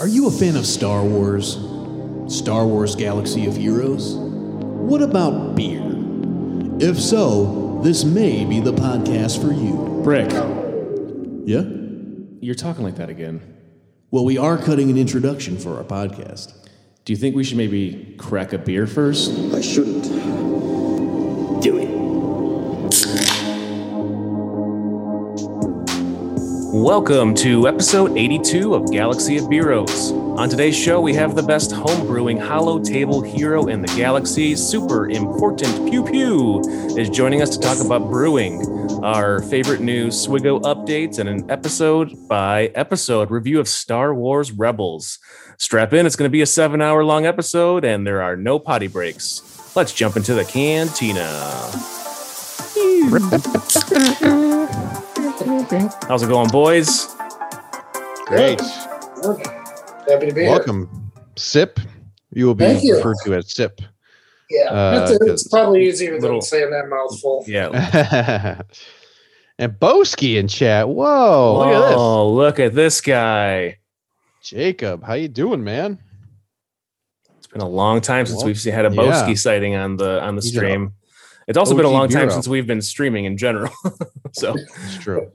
Are you a fan of Star Wars? Star Wars Galaxy of Heroes? What about beer? If so, this may be the podcast for you. Brick, Yeah? you're talking like that again. Well, we are cutting an introduction for our podcast. Do you think we should maybe crack a beer first? I shouldn't. Welcome to episode 82 of Galaxy of Heroes. On today's show, we have the best homebrewing holotable hero in the galaxy. Super important Pew Pew is joining us to talk about brewing, our favorite new SWGOH updates, and an episode by episode review of Star Wars Rebels. Strap in, it's going to be a seven hour long episode, and there are no potty breaks. Let's jump into the cantina. How's it going, boys? Great. Happy to be Welcome, Sip. You will be Thank you. referred to as Sip. Yeah, Uh, that's- it's 'cause- probably easier than saying that mouthful. Yeah. and Boski in chat. Whoa, look at this. Oh, look at this guy. Jacob, how you doing, man? It's been a long time since Well, we've had a yeah. Sighting on the on the He's stream. It's also been a OG long time bureau. since we've been streaming in general. so It's true.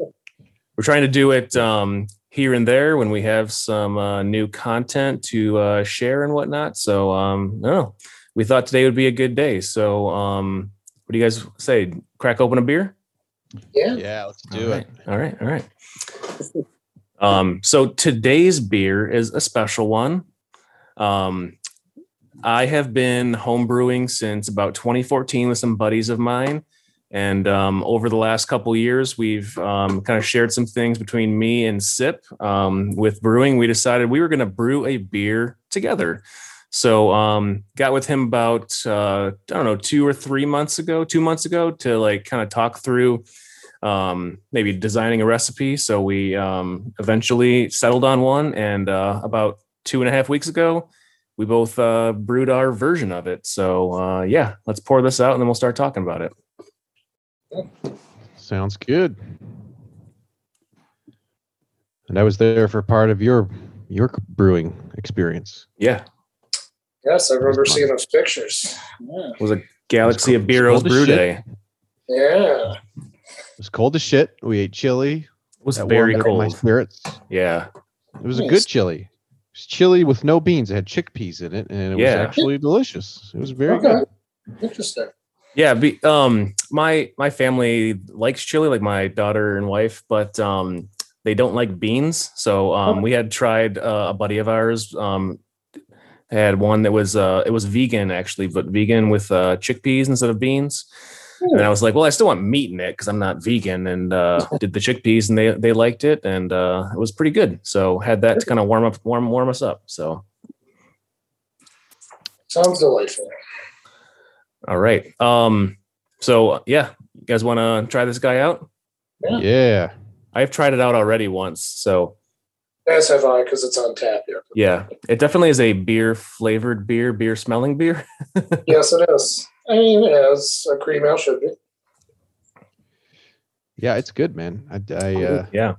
we're trying to do it um, here and there when we have some uh, new content to uh, share and whatnot. So um, I. We thought today would be a good day. So um, what do you guys say? Crack open a beer? Yeah. Yeah, let's do All it. right, All right. All right. Um, so today's beer is a special one. Um, I have been homebrewing since about 2014 with some buddies of mine. And um, over the last couple years, we've um, kind of shared some things between me and Sip. Um, with brewing, we decided we were going to brew a beer together. So um, got with him about uh, I don't know two or three months ago, two months ago, to like kind of talk through um, maybe designing a recipe. So we um, eventually settled on one, and uh, about two and a half weeks ago, we both uh, brewed our version of it. So uh, yeah, let's pour this out, and then we'll start talking about it. Sounds good. And I was there for part of your your brewing experience. Yeah, Yes, I remember seeing those pictures. Yeah. it was a Galaxy cold- of Beeros as brew shit. day. Yeah. It was cold as shit. We ate chili. It was That very warmed up My cold. spirits. Yeah, It was a good chili. It was chili with no beans. It had chickpeas in it, and it was actually delicious. It was very okay. good. Interesting. Yeah, be, um, my my family likes chili, like my daughter and wife, but um, they don't like beans. So um, we had tried uh, a buddy of ours um, had one that was uh, it was vegan actually, but vegan with uh, chickpeas instead of beans. And I was like, well, I still want meat in it because I'm not vegan, and uh, did the chickpeas, and they they liked it, and uh, it was pretty good. So had that to kind of warm up warm warm us up. So Sounds delightful. all right, um, so yeah, you guys want to try this guy out? Yeah. Yeah. I've tried it out already once, so As have I, because it's on tap here. yeah, it definitely is a beer flavored beer, beer smelling beer. Yes, it is. I mean, as a cream ale should be. Yeah, it's good, man. I, I uh, yeah.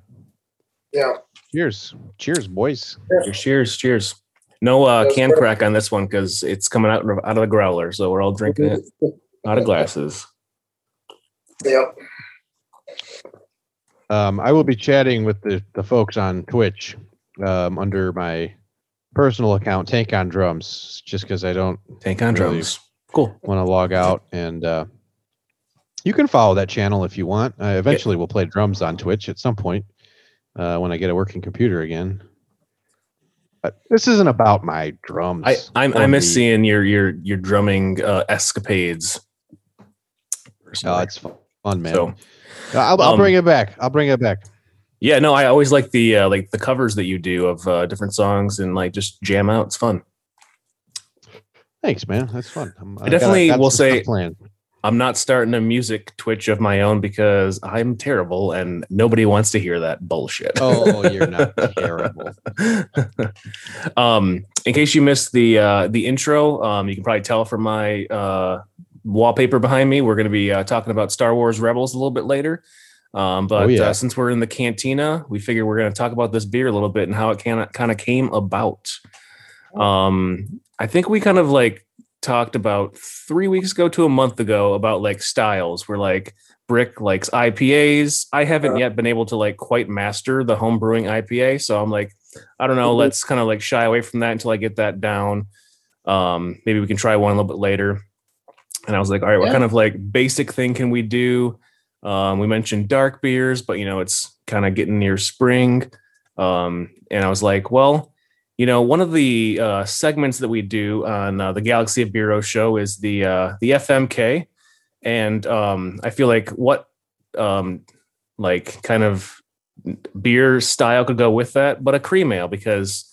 Yeah. cheers, cheers, boys. Cheers, cheers. No uh, can perfect. crack on this one because it's coming out of- out of the growler, so we're all drinking it out of glasses. Yep. Um, I will be chatting with the the folks on Twitch um, under my personal account, Tank on Drums, just because I don't Tank on Really? drums. Cool. want to log out. And uh, you can follow that channel if you want. Uh, eventually, we'll play drums on Twitch at some point uh, when I get a working computer again. But this isn't about my drums. I I'm, I miss seeing your your your drumming uh, escapades. Oh, it's fun, fun man. so I'll, I'll um, bring it back. I'll bring it back. yeah, no, I always like the uh, like the covers that you do of uh, different songs and like just jam out. It's fun. Thanks, man. That's fun. I'm, I definitely will some stuff say- planned. I'm not starting a music Twitch of my own because I'm terrible and nobody wants to hear that bullshit. Oh, you're not terrible. um, in case you missed the uh, the intro, um, you can probably tell from my uh, wallpaper behind me. We're going to be uh, talking about Star Wars Rebels a little bit later. Um, but Oh, yeah. uh, since we're in the cantina, we figure we're going to talk about this beer a little bit and how it kind of kind of came about. Um, I think we kind of like talked about three weeks ago to a month ago about like styles. We're like Brick likes IPAs. I haven't Uh. yet been able to like quite master the home brewing IPA, so I'm like, I don't know. Mhm. Let's kind of like shy away from that until I get that down. Um, maybe we can try one a little bit later. And I was like, all right, what kind of like basic thing can we do? Um, we mentioned dark beers, but you know, it's kind of getting near spring. Um, and I was like, well, you know, one of the uh, segments that we do on uh, the Galaxy of Bureau show is the uh, the FMK, and um, I feel like what um, like kind of beer style could go with that, but a cream ale because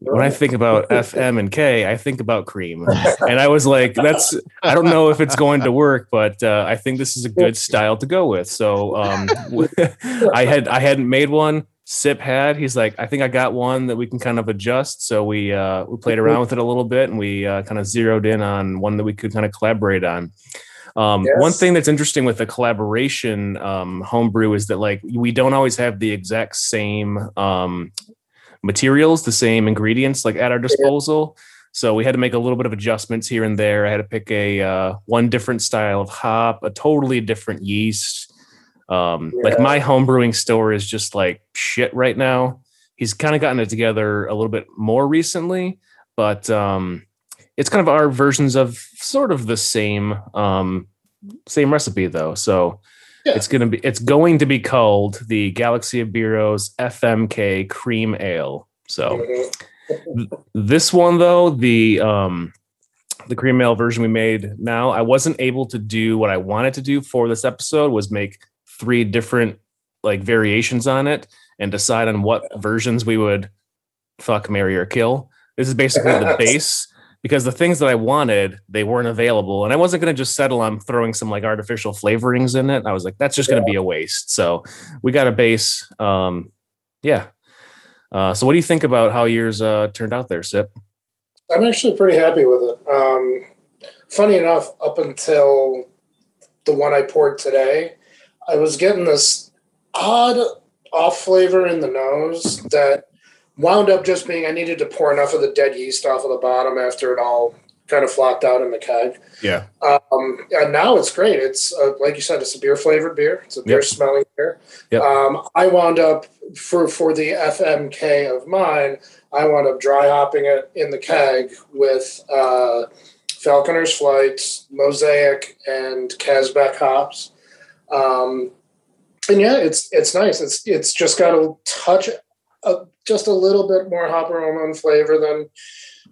when I think about FM and K, I think about cream, and I was like, that's I don't know if it's going to work, but uh, I think this is a good style to go with. So um, I had I hadn't made one. Sip had. He's like, I think I got one that we can kind of adjust. So we uh, we played around with it a little bit, and we uh, kind of zeroed in on one that we could kind of collaborate on. Um, One thing that's interesting with the collaboration um, homebrew is that like we don't always have the exact same um, materials, the same ingredients like at our disposal. So we had to make a little bit of adjustments here and there. I had to pick a uh, one different style of hop, a totally different yeast. Um, Like my homebrewing store is just like shit right now. He's kind of gotten it together a little bit more recently, but um, it's kind of our versions of sort of the same um, same recipe though. So Yeah. it's gonna be it's going to be called the Galaxy of Bureaus FMK Cream Ale. So this one though, the um the cream ale version we made now, I wasn't able to do what I wanted to do for this episode was make three different like variations on it and decide on what versions we would fuck, marry, or kill. This is basically the base because the things that I wanted, they weren't available. And I wasn't gonna just settle on throwing some like artificial flavorings in it. I was like, that's just gonna be a waste. So we got a base. Um yeah. Uh, so what do you think about how yours uh, turned out there, Sip? I'm actually pretty happy with it. Um, funny enough, up until the one I poured today, I was getting this odd off flavor in the nose that wound up just being I needed to pour enough of the dead yeast off of the bottom after it all kind of flocked out in the keg. Yeah. Um, and now it's great. It's uh, like you said, it's a beer flavored beer. It's a beer Yep. smelling beer. Yep. Um, I wound up for for the FMK of mine. I wound up dry hopping it in the keg with uh, Falconer's Flight, Mosaic, and Casbeck hops. Um, and yeah, it's it's nice. It's it's just got a touch, just a little bit more hop aroma and flavor than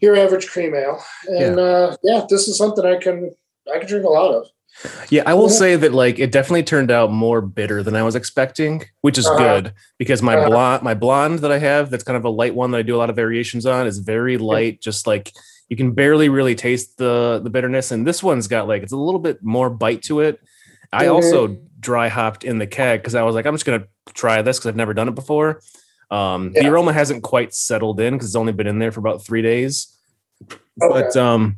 your average cream ale. And yeah. Uh, yeah, this is something I can I can drink a lot of. Yeah, I will Yeah. say that like it definitely turned out more bitter than I was expecting, which is Uh-huh. good because my Uh-huh. blonde my blonde that I have that's kind of a light one that I do a lot of variations on is very light, just like you can barely really taste the the bitterness and this one's got like it's a little bit more bite to it. I also dry hopped in the keg because I was like I'm just going to try this cuz I've never done it before. Um the aroma hasn't quite settled in cuz it's only been in there for about 3 days. Okay. But um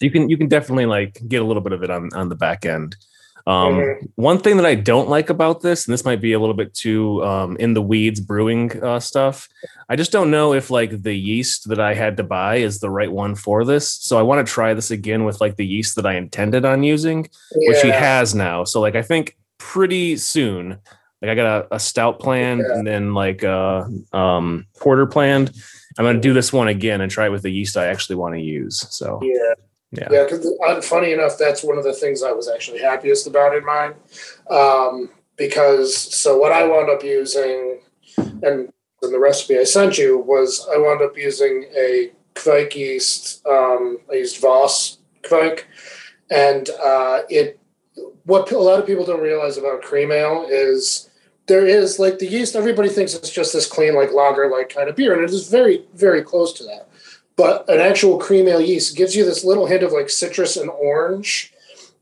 you can you can definitely like get a little bit of it on on the back end. Um, Mhm. One thing that I don't like about this, and this might be a little bit too um, in the weeds brewing uh, stuff, I just don't know if like the yeast that I had to buy is the right one for this. So I want to try this again with like the yeast that I intended on using, which he has now. So like I think pretty soon, like I got a, a stout planned Yeah. and then like a um, porter planned. I'm gonna do this one again and try it with the yeast I actually want to use. So Yeah. Yeah. Yeah. Because funny enough, that's one of the things I was actually happiest about in mine. Um, because so what I wound up using, and in the recipe I sent you was I wound up using a Kveik yeast. Um, I used Voss Kveik, and uh, it. What a lot of people don't realize about cream ale is there is like the yeast. Everybody thinks it's just this clean like lager like kind of beer, and it is very very close to that but an actual cream ale yeast gives you this little hint of like citrus and orange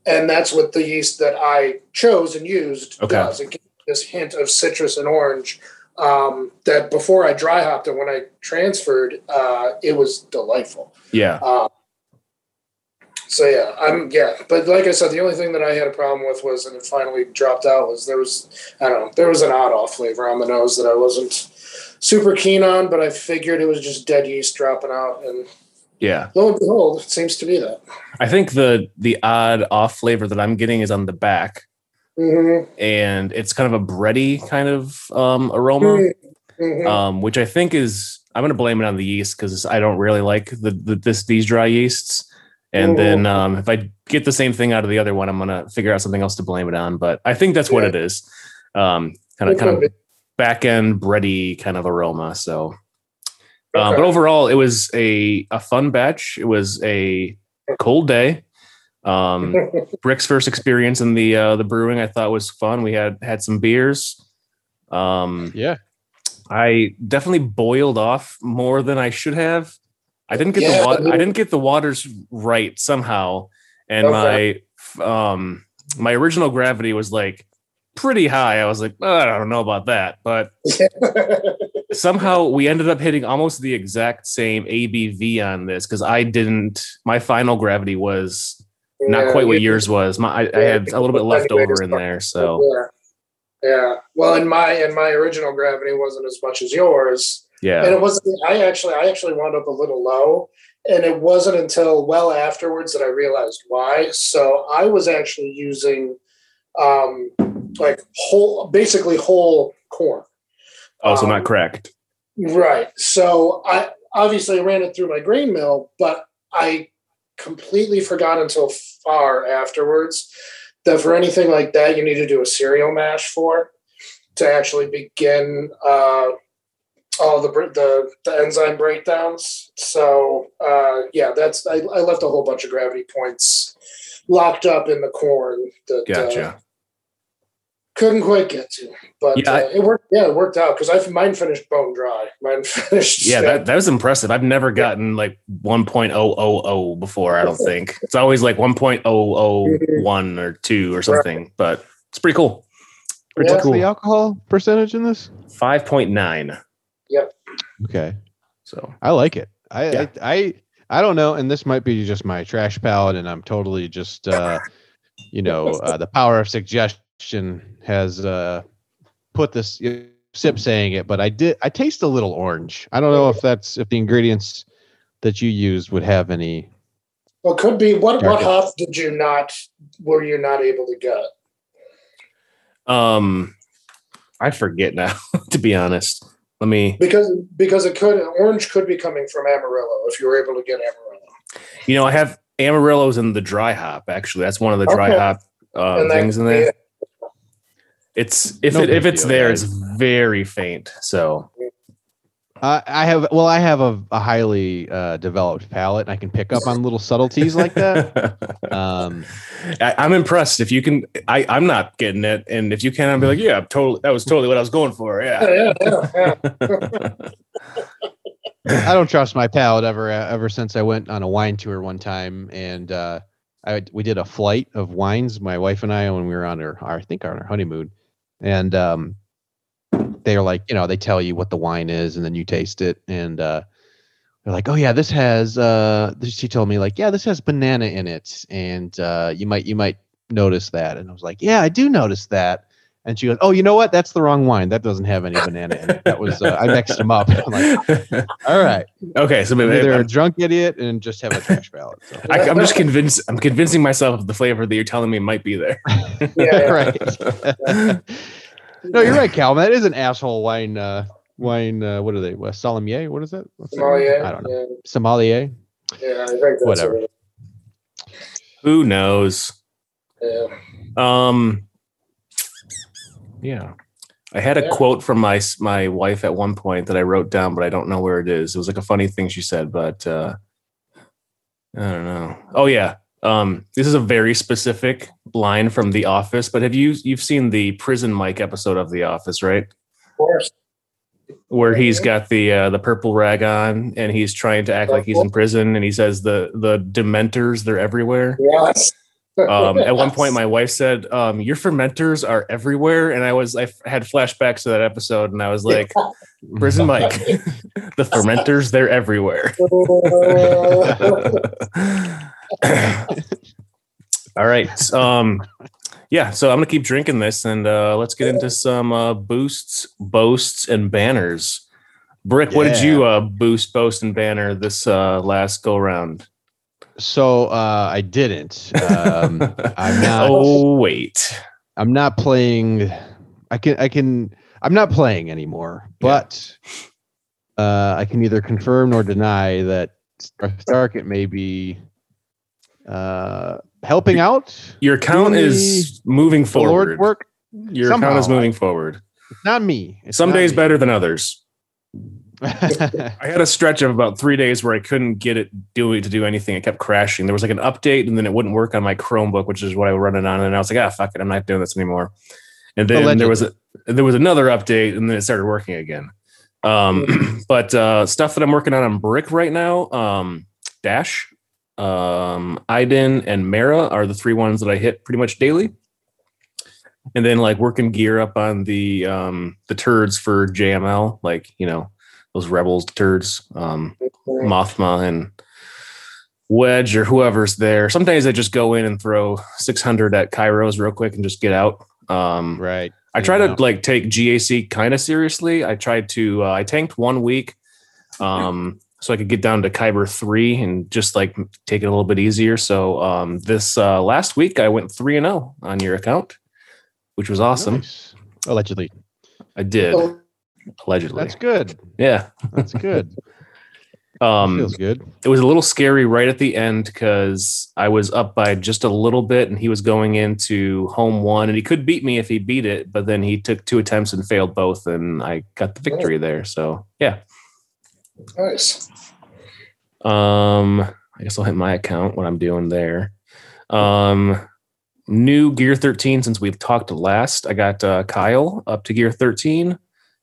and that's what the yeast that i chose and used Okay. does it gives this hint of citrus and orange um, that before i dry hopped it when i transferred uh, it was delightful yeah. uh, so yeah, I'm yeah, but like I said, the only thing that I had a problem with was, and it finally dropped out, was there was I don't know, there was an odd off flavor on the nose that I wasn't super keen on, but I figured it was just dead yeast dropping out, and Yeah. lo and behold, it seems to be that. I think the the odd off flavor that I'm getting is on the back, hmm and it's kind of a bready kind of um, aroma, hmm um, which I think is I'm going to blame it on the yeast because I don't really like the, the this these dry yeasts. And then um, if I get the same thing out of the other one, I'm gonna figure out something else to blame it on. But I think that's what Yeah. it is. Um, kind of kind of back end bready kind of aroma. So, uh, Okay. but overall, it was a a fun batch. It was a cold day. Um, Brick's first experience in the uh, the brewing, I thought was fun. We had had some beers. Um, Yeah. I definitely boiled off more than I should have. I didn't get Yeah. the water. I didn't get the waters right somehow, and Okay. my um my original gravity was like pretty high. I was like, "Oh, I don't know about that, but somehow we ended up hitting almost the exact same ABV on this because I didn't. My final gravity was not Yeah, quite what you- yours was. My I, I had a little bit left over in there, so Yeah. Yeah. Well, and my and my original gravity wasn't as much as yours. Yeah. And it wasn't I actually I actually wound up a little low. And it wasn't until well afterwards that I realized why. So I was actually using um like whole basically whole corn. also um, not cracked. Right. So I obviously ran it through my grain mill, but I completely forgot until far afterwards that for anything like that, you need to do a cereal mash for to actually begin uh, all the, the the enzyme breakdowns. So uh, yeah, that's I, I left a whole bunch of gravity points locked up in the corn that uh, couldn't quite get to, but Yeah, I- uh, it worked. Yeah, it worked out because I mine finished bone dry. Mine finished. Yeah, that, that was impressive. I've never gotten like 1.000 before, I don't think. It's always like 1.001 or 2 or something, but it's pretty cool. Pretty Yeah. What's cool. the alcohol percentage in this? 5.9. Yep. Okay. So, I like it. I, Yeah. I I I don't know, and this might be just my trash palate, and I'm totally just uh, you know, uh, the power of suggestion has uh, put this you know, sip saying it, but I did I taste a little orange. I don't know if that's if the ingredients that you used would have any. Well, could be. What what Dark. hop did you not? Were you not able to get? um, I forget now, to be honest. Let me, Because because it could orange could be coming from Amarillo if you were able to get Amarillo. you know, I have Amarillos in the dry hop, actually. That's one of the dry Okay. hop uh, And that things in there. it. It's if No it if it's deal, there, guys. it's very faint. So Uh, I have well, I have a, a highly uh, developed palate, and I can pick up on little subtleties like that. Um, I, I'm impressed. If you can, I I'm not getting it, and if you can, I'll be like, yeah, I'm totally. That was totally what I was going for. Yeah. Yeah, yeah, yeah. I don't trust my palate ever ever since I went on a wine tour one time and uh I we did a flight of wines my wife and I when we were on our, our I think on our honeymoon and um they're like you know they tell you what the wine is and then you taste it and uh they're like oh yeah this has uh this, she told me like yeah this has banana in it and uh you might you might notice that and I was like yeah I do notice that and she goes oh you know what that's the wrong wine that doesn't have any banana in it that was uh, I mixed them up I'm like all right okay, so maybe either a I'm, drunk idiot and just have a trash ballot. So. I, I'm just convinced. I'm convincing myself of the flavor that you're telling me might be there. Yeah, yeah. right. no, you're right, Cal. That is an asshole wine. Uh, wine. Uh, what are they? What, sommelier? What is that? What's that? I don't know. Yeah, Sommelier. yeah, I think that's Whatever. it. Who knows? Yeah. Um. Yeah, I had a Yeah. quote from my my wife at one point that I wrote down, but I don't know where it is. It was like a funny thing she said, but uh, I don't know. Oh yeah. Um, this is a very specific line from The Office, but have you you've seen the prison Mike episode of The Office, right? Of course. where he's got the uh, the purple rag on and he's trying to act like he's in prison and he says the the dementors they're everywhere Yes. um, at one point my wife said um, your fermenters are everywhere and i was i had flashbacks to that episode and i was like prison mike the fermenters they're everywhere All right. Um, yeah. So I'm gonna keep drinking this, and uh, let's get into some uh, boosts, boasts, and banners. Brick, what did you uh, boost, boast, and banner this uh, last go round? So uh, I didn't. Um, I'm not. oh wait. I'm not playing. I can. I can. I'm not playing anymore. But uh, I can neither confirm nor deny that Star- Starkit may be uh, helping out Your account is moving forward. work. Your account is moving forward. It's not me. It's Some not days me. better than others. I had a stretch of about three days where I couldn't get it doing to do anything. It kept crashing. There was like an update, and then it wouldn't work on my Chromebook, which is what I was running on. And I was like, ah, fuck it, I'm not doing this anymore. And then there was a there was another update, and then it started working again. Um, but uh, stuff that I'm working on on Brick right now, um, Dash, um, Iden, and Mara are the three ones that I hit pretty much daily. And then like working gear up on the um, the turds for JML, like you know those rebels turds, um, Mothma and Wedge or whoever's there. Sometimes I just go in and throw 600 at Kairos real quick and just get out. Um, right. I try to like take GAC kind of seriously. I tried to, uh, I tanked one week um, so I could get down to Kyber three and just like take it a little bit easier. So um, this uh, last week I went three and zero on your account, which was awesome. Nice. Allegedly. I did Oh, allegedly. That's good. yeah. That's good. Um, Feels good. it was a little scary right at the end because I was up by just a little bit and he was going into home one and he could beat me if he beat it, but then he took two attempts and failed both and I got the victory there. So yeah. Nice. Um I guess I'll hit my account what I'm doing there. Um new gear 13 since we've talked last. I got uh, Kyle up to gear 13.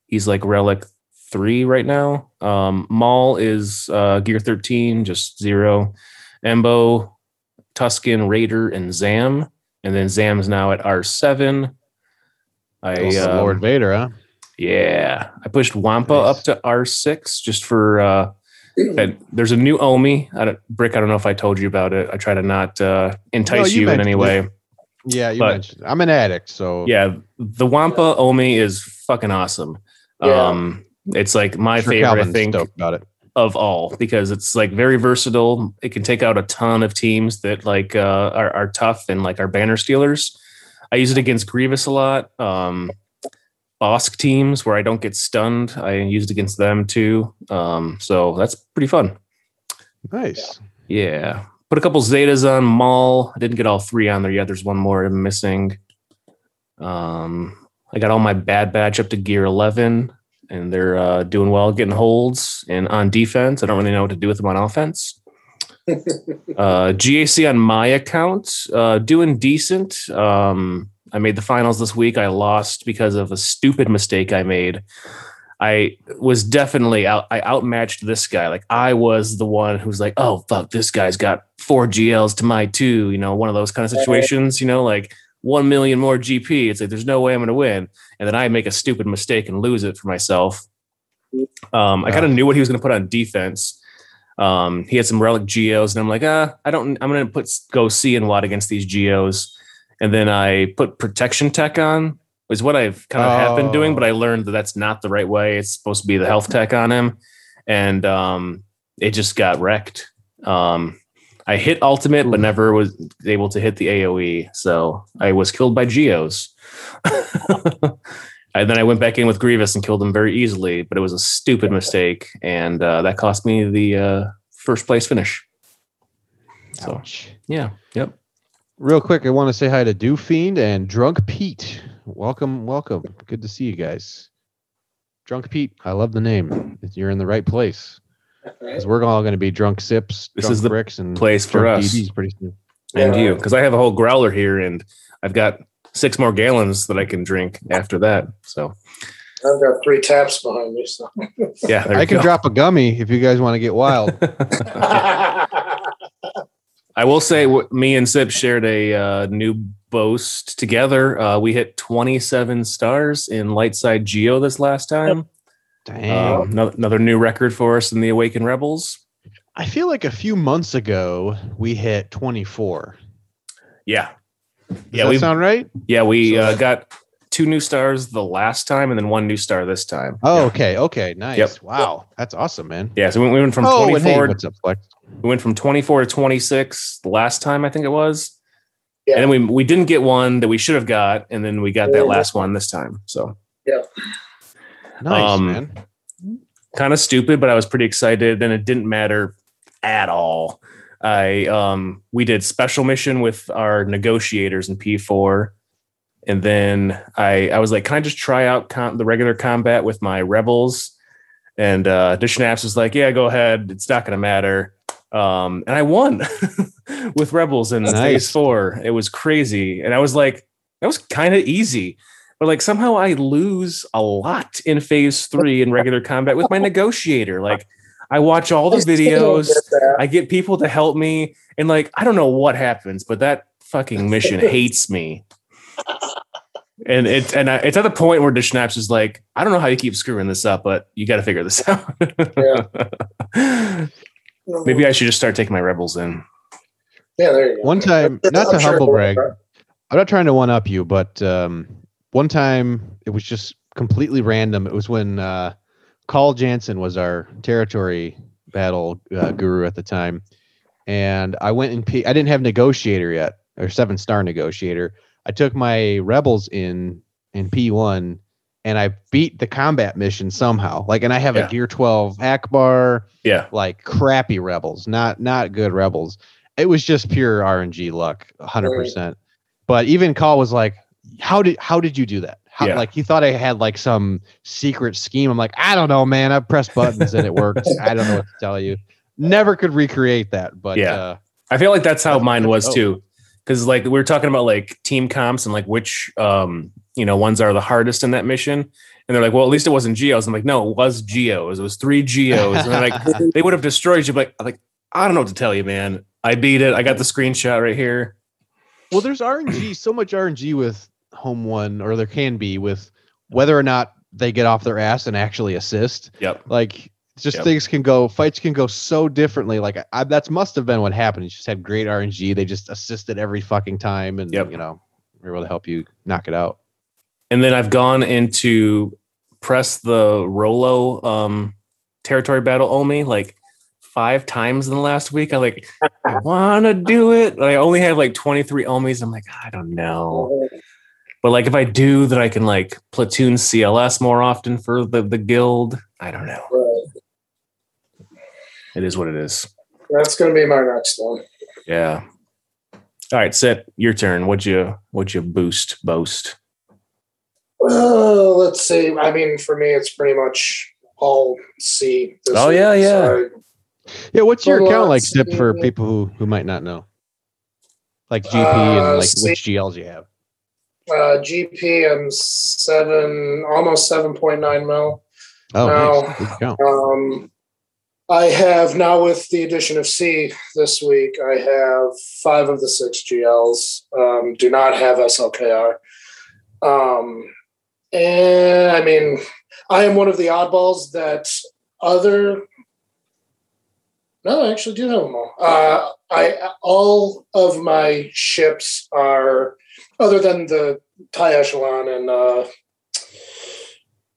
He's like relic three right now. Um, Maul is uh, gear 13, just zero. Embo, Tusken, Raider, and Zam. And then Zam's now at R7. I Also um, Lord Vader, huh? Yeah, I pushed Wampa Nice. up to R6 just for uh that there's a new Omi. I don't Brick, I don't know if I told you about it. I try to not uh entice you you, in any way. Yeah, you but- mentioned. I'm an addict, so Yeah, the Wampa Omi is fucking awesome. Yeah. Um it's like my sure favorite, I Calvin's think, about it. of all because it's like very versatile. It can take out a ton of teams that like uh, are, are tough and like are banner stealers. I use it against Grievous a lot. Um, Bossk teams where I don't get stunned, I use it against them too. Um, so that's pretty fun. Nice. Yeah. Put a couple Zetas on Maul. I didn't get all three on there yet. There's one more I'm missing. Um, I got all my bad batch up to gear 11 and they're uh, doing well, getting holds and on defense. I don't really know what to do with them on offense. uh, GAC on my account, uh, doing decent. Um, I made the finals this week. I lost because of a stupid mistake I made. I was definitely out. I outmatched this guy. Like I was the one who's like, oh fuck, this guy's got four GLs to my two. You know, one of those kind of situations. You know, like one million more GP. It's like there's no way I'm going to win, and then I make a stupid mistake and lose it for myself. Um, I kind of knew what he was going to put on defense. Um, he had some relic geos, and I'm like, ah, I don't. I'm going to put go C and Wat against these geos, and then I put protection tech on. Is what I've kind of have been doing, but I learned that that's not the right way. It's supposed to be the health tech on him, and um, it just got wrecked. Um, I hit ultimate, but never was able to hit the AOE, so I was killed by geos. and then I went back in with Grievous and killed him very easily, but it was a stupid mistake, and uh, that cost me the uh, first place finish. So Ouch. yeah. Real quick, I want to say hi to Do Fiend and Drunk Pete. Welcome, welcome. Good to see you guys. Drunk Pete, I love the name. You're in the right place. Because we're all going to be drunk sips, This drunk is the bricks, and place for us. DDs pretty soon. and Yeah. you because I have a whole growler here and I've got six more gallons that I can drink after that. So I've got three taps behind me. So. yeah, I can go. drop a gummy if you guys want to get wild. I will say me and Sip shared a uh, new boast together. Uh, we hit 27 stars in light side geo this last time. Damn. Um, no- another new record for us in the Awakened Rebels. I feel like a few months ago we hit 24. Yeah. Does Yeah, that we sound right? yeah we uh, got two new stars the last time, and then one new star this time. Oh, yeah. okay. Okay. Nice. Yep. Wow. That's awesome, man. Yeah, so we we went from oh, and hey, 24 what's up, Flex? We went from 24 to 26 the last time I think it was. Yeah. And then we we didn't get one that we should have got, and then we got that last one this time. So yeah, Nice, Um, man. kind of stupid, but I was pretty excited, and it didn't matter at all. I um we did special mission with our negotiators in P4, and then I I was like, can I just try out com- the regular combat with my rebels? And uh Dishnaps was like, yeah, go ahead. It's not gonna matter. Um, and I won with rebels in Nice. phase four. It was crazy, and I was like, that was kind of easy. But like somehow I lose a lot in phase three in regular combat with my negotiator. Like I watch all the I still don't videos. I get people to help me, and like I don't know what happens, but that fucking mission hates me. And it's and I, it's at the point where Dishnaps is like, I don't know how you keep screwing this up, but you got to figure this out. Maybe I should just start taking my rebels in. Yeah, there you go. One time, not to sure humble it'll brag. I'm not trying to one up you, but um, one time it was just completely random. It was when uh, Carl Jansen was our territory battle uh, guru at the time, and I went and P- I didn't have negotiator yet or seven star negotiator. I took my rebels in in P one, and I beat the combat mission somehow. Like, and I have Yeah. a Gear twelve Ackbar Yeah, like crappy rebels, not not good rebels. It was just pure RNG luck, hundred percent. But even Call was like, "How did how did you do that?" How, Yeah. Like he thought I had like some secret scheme. I'm like, I don't know, man. I pressed buttons and it worked. I don't know what to tell you. Never could recreate that, but Yeah. uh, I feel like that's how That's mine was Oh. too. Because like we were talking about like team comps and like which um you know ones are the hardest in that mission, and they're like, well, at least it wasn't geos. I'm like, no, it was geos. It was three geos, and like, they would have destroyed you. But like, I don't know what to tell you, man. I beat it. I got the screenshot right here. well, there's RNG, so much RNG with home one, or there can be with whether or not they get off their ass and actually assist. Yep. like just Yep. things can go fights can go so differently like I, that's must have been what happened you just had great rng they just assisted every fucking time and Yep. you know were able to help you knock it out And then I've gone into press the Rolo um territory battle only like five times in the last week. I like I wanna do it. But I only have like 23 Omis. I'm like, I don't know. But like if I do that I can like platoon CLS more often for the, the guild. I don't know. Right. It is what it is. That's going to be my next one. Yeah. All right, Set, your turn. What'd you what'd you boost, boast? Well, let's see. I mean, for me, it's pretty much all C. this Oh, week, yeah, yeah. so yeah what's your account like let's Sip, for people who who might not know like gp Uh, and like see- which gls you have uh, GP, I'm seven, almost seven point nine mil. oh No. nice. Good. Um, I have now with the addition of C this week. I have five of the six GLs. Um, do not have SLKR. Um, and I mean, I am one of the oddballs that other. No, I actually do have them all. Uh, I all of my ships are, other than the Tie Echelon and uh,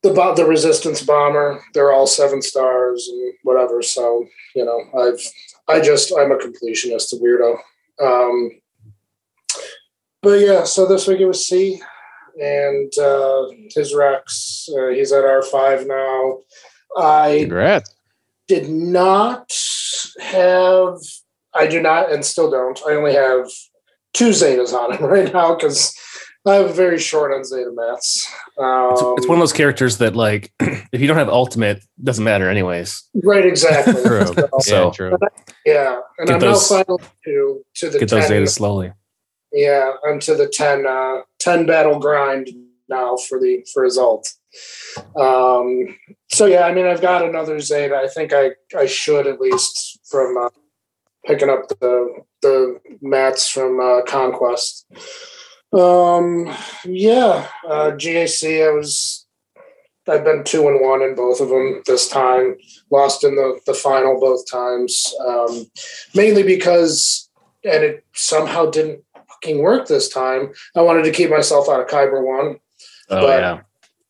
the the resistance bomber they're all seven stars and whatever so you know i've i just i'm a completionist a weirdo. Um but yeah so this week it was c and uh his rex uh, he's at r5 now. I congrats. did not have i do not and still don't i only have two zetas on him right now because i have a very short on zeta mats um, It's, it's one of those characters that like if you don't have ultimate, doesn't matter anyways. right exactly true So- yeah true Yeah, and Get I'm those- now final to to the Get those 10, Zetas slowly. Yeah, I'm to the 10, uh, 10 battle grind now for the for his ult. Um, so yeah, I mean, I've got another Zeta. I think I I should at least from uh, picking up the the mats from uh, Conquest. Um, yeah, uh, GAC. I was I've been two and one in both of them this time. Lost in the the final both times, um, mainly because and it somehow didn't fucking work this time. I wanted to keep myself out of Kyber one. Oh But- yeah.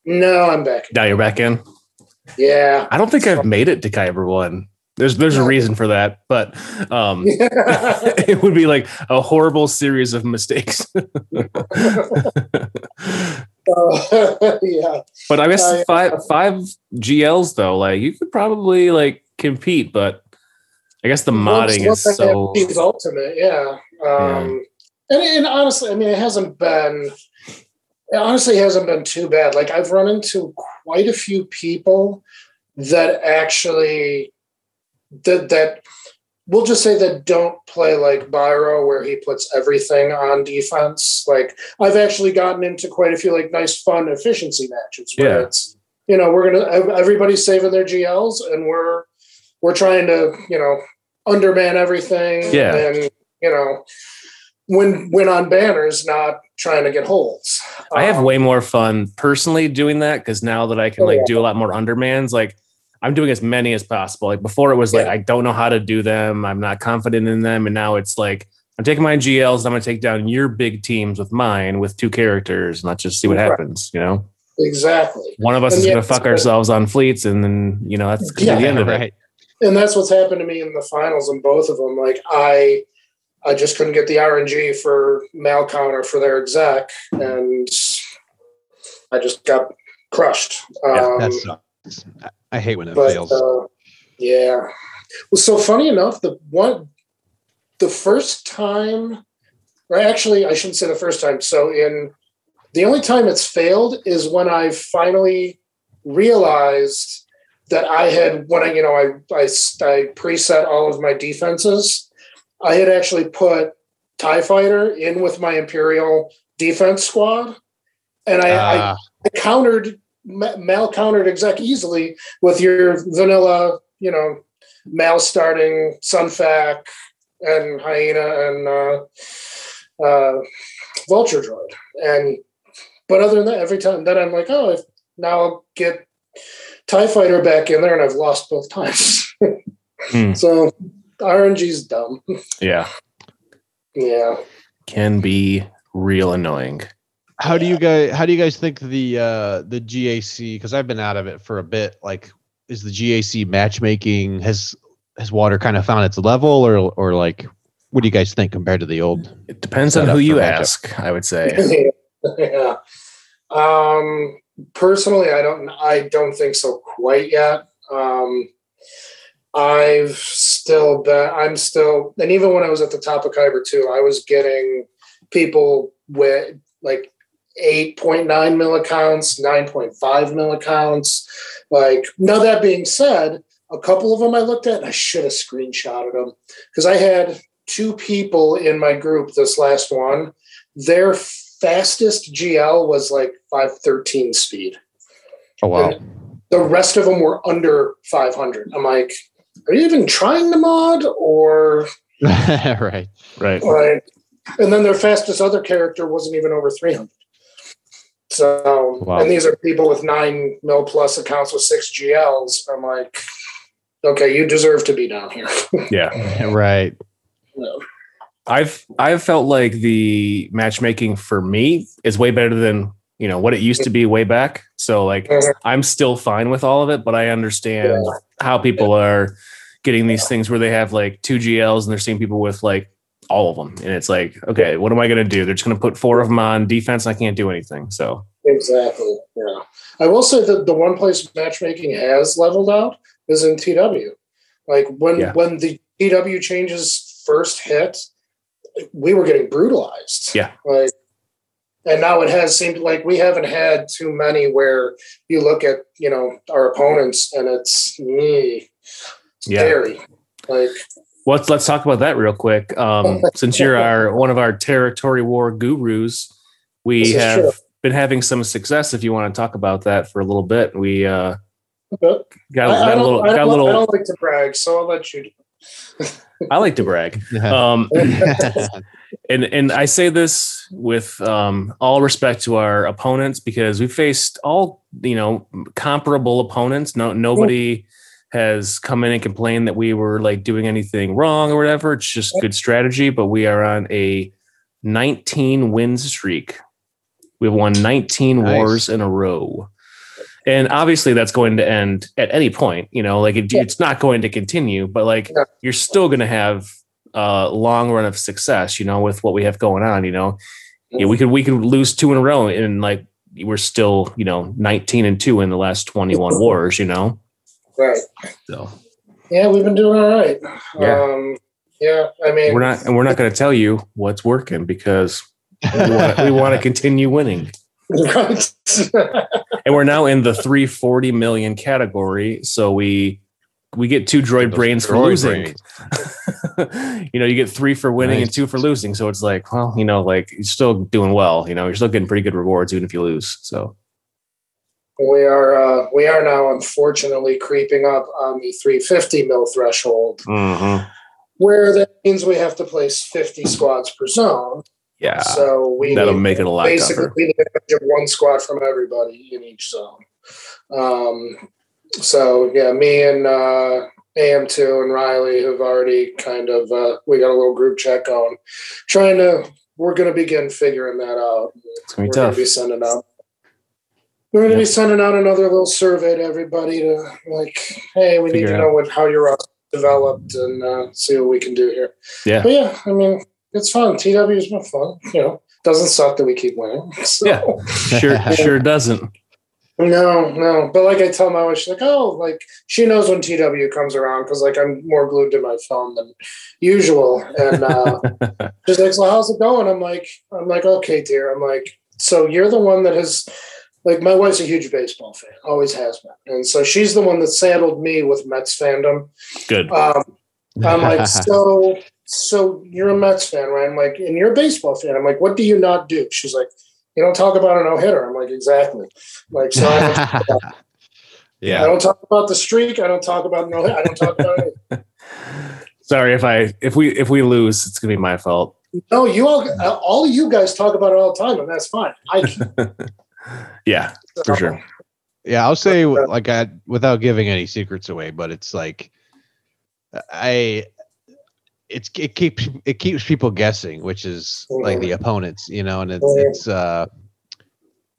No, I'm back. Now you're back in. Yeah. I don't think I've made it to Kyber one. There's there's a reason for that, but um, it would be like a horrible series of mistakes. Uh, yeah. but I guess Uh, yeah. five five GLs though, like you could probably like compete, but I guess the modding is Once- once I have so These ultimate, yeah. Um, and, and honestly, I mean, it hasn't been. It honestly hasn't been too bad. Like I've run into quite a few people that actually that that we'll just say that don't play like Byro, where he puts everything on defense. Like I've actually gotten into quite a few like nice, fun efficiency matches where Yeah. it's you know we're gonna everybody's saving their GLs and we're we're trying to you know underman everything Yeah. and you know when when on banners, not trying to get holds. I have Um, way more fun personally doing that because now that I can Oh, like yeah. do a lot more undermans, like I'm doing as many as possible. Like before, it was like I don't know how to do them. I'm not confident in them, and now it's like I'm taking my GLs and I'm going to take down your big teams with mine with two characters, and let's just see what Right. happens. You know, exactly. one of us And is yeah, going to fuck ourselves on fleets, and then you know that's gonna be the end of it. right. and that's what's happened to me in the finals in both of them. Like I, I just couldn't get the RNG for Mal counter for their exec, and I just got crushed. Yeah, Um, That sucks. I- I hate when it but fails. uh, yeah, well, so funny enough, the one, the first time, or actually, I shouldn't say the first time. So in the only time it's failed is when I finally realized that I had when I you know I I, I preset all of my defenses. I had actually put Tie Fighter in with my Imperial defense squad, and I, I Ah, I countered Ma- Mal countered exec easily with your vanilla, you know, Mal starting Sunfac and Hyena and uh, uh, Vulture Droid, and but other than that, every time then I'm like, oh, if, now I'll get Tie Fighter back in there, and I've lost both times. Hmm. So RNG's dumb. Yeah, Yeah. can be real annoying. How do you guys how do you guys think the uh the GAC because I've been out of it for a bit like is the GAC matchmaking has has water kind of found its level or or like what do you guys think compared to the old It depends on who you for matchup. ask. I would say. yeah. Um, personally, I don't. I don't think so quite yet. Um, I've still been. I'm still, and even when I was at the top of Kyber two, I was getting people with like 8.9 mil accounts, 9.5 mil accounts. Like now, that being said, a couple of them I looked at, and I should have screenshotted them because I had two people in my group this last one. Their fastest GL was like 513 speed. oh wow The rest of them were under 500. I'm like, are you even trying to mod or right Right. like? And then their fastest other character wasn't even over 300. So, Wow. and these are people with nine mil plus accounts with six GLs. I'm like, okay, you deserve to be down here. Yeah. right I've I've felt like the matchmaking for me is way better than you know what it used to be way back. So like Mhm. I'm still fine with all of it, but I understand how people are getting these things where they have like two GLs and they're seeing people with like all of them, and it's like, okay, what am I going to do? They're just going to put four of them on defense. And I can't do anything. So Exactly. Yeah. I will say that the one place matchmaking has leveled out is in TW. Like when Yeah. when the TW changes first hit, we were getting brutalized. Yeah. Like and now it has seemed like we haven't had too many where you look at, you know, our opponents and it's me yeah, scary. Like Well, let's let's talk about that real quick. Um, since you're our one of our territory war gurus, we have true. been having some success. If you want to talk about that for a little bit, we uh, but got, I, I got a don't, little I, got a don't, I don't like to brag, so I'll let you I like to brag. Um, and and I say this with um, all respect to our opponents because we faced all you know comparable opponents. No, nobody has come in and complained that we were like doing anything wrong or whatever. It's just good strategy. But we are on a 19 win streak. We've won 19 Nice. wars in a row. And obviously that's going to end at any point, you know, like it, Yeah. it's not going to continue, but like Yeah. you're still going to have a long run of success, you know, with what we have going on, you know. Yeah, we could we could lose two in a row and like we're still, you know, 19 and 2 in the last 21 wars, you know. Right. So Yeah, we've been doing all right. Yeah. Um, yeah, I mean, we're not and we're not going to tell you what's working because we want, to continue winning. right. And we're now in the 340 million category, so we we get two droid Those brains for losing. brains. you know, you get three for winning and two for losing. So it's like, well, you know, like you're still doing well. You know, you're still getting pretty good rewards even if you lose. So we are uh, we are now unfortunately creeping up on the 350 mil threshold, where that means we have to place 50 squads per zone. yeah, so we that'll make it a lot basically tougher. we need to have one squad from everybody in each zone. Um, so yeah, me and uh, AM2 and Riley have already kind of uh, we got a little group chat going, trying to we're going to begin figuring that out. It's gonna we're be going tough. to be sending out. We're going to Yeah. be sending out another little survey to everybody to like, hey, we need to know what how your roster developed and uh, see what we can do here. Yeah. But yeah, I mean, it's fun. TW has been fun. You know, doesn't suck that we keep winning. So. Yeah. Sure, sure doesn't. No, no. But like I tell my wife, she's like, oh, like she knows when TW comes around because like I'm more glued to my phone than usual. And uh, she's like, so how's it going? I'm like, I'm like, okay, dear. I'm like, so you're the one that has, like, my wife's a huge baseball fan, always has been, and so she's the one that saddled me with Mets fandom. Good. Um, I'm like, so, so you're a Mets fan, right? I'm like, and you're a baseball fan. I'm like, what do you not do? She's like, you don't talk about a no hitter. I'm like, exactly. Like, so I don't, I don't talk about the streak. I don't talk about no. I don't talk about it. Sorry if I if we if we lose, it's gonna be my fault. No, you all, all of you guys talk about it all the time, and that's fine. I Yeah, for sure. Yeah, I'll say uh, like I without giving any secrets away, but it's like I it's it keeps it keeps people guessing, which is like the mm. opponents, you know, and it's Yeah. it's uh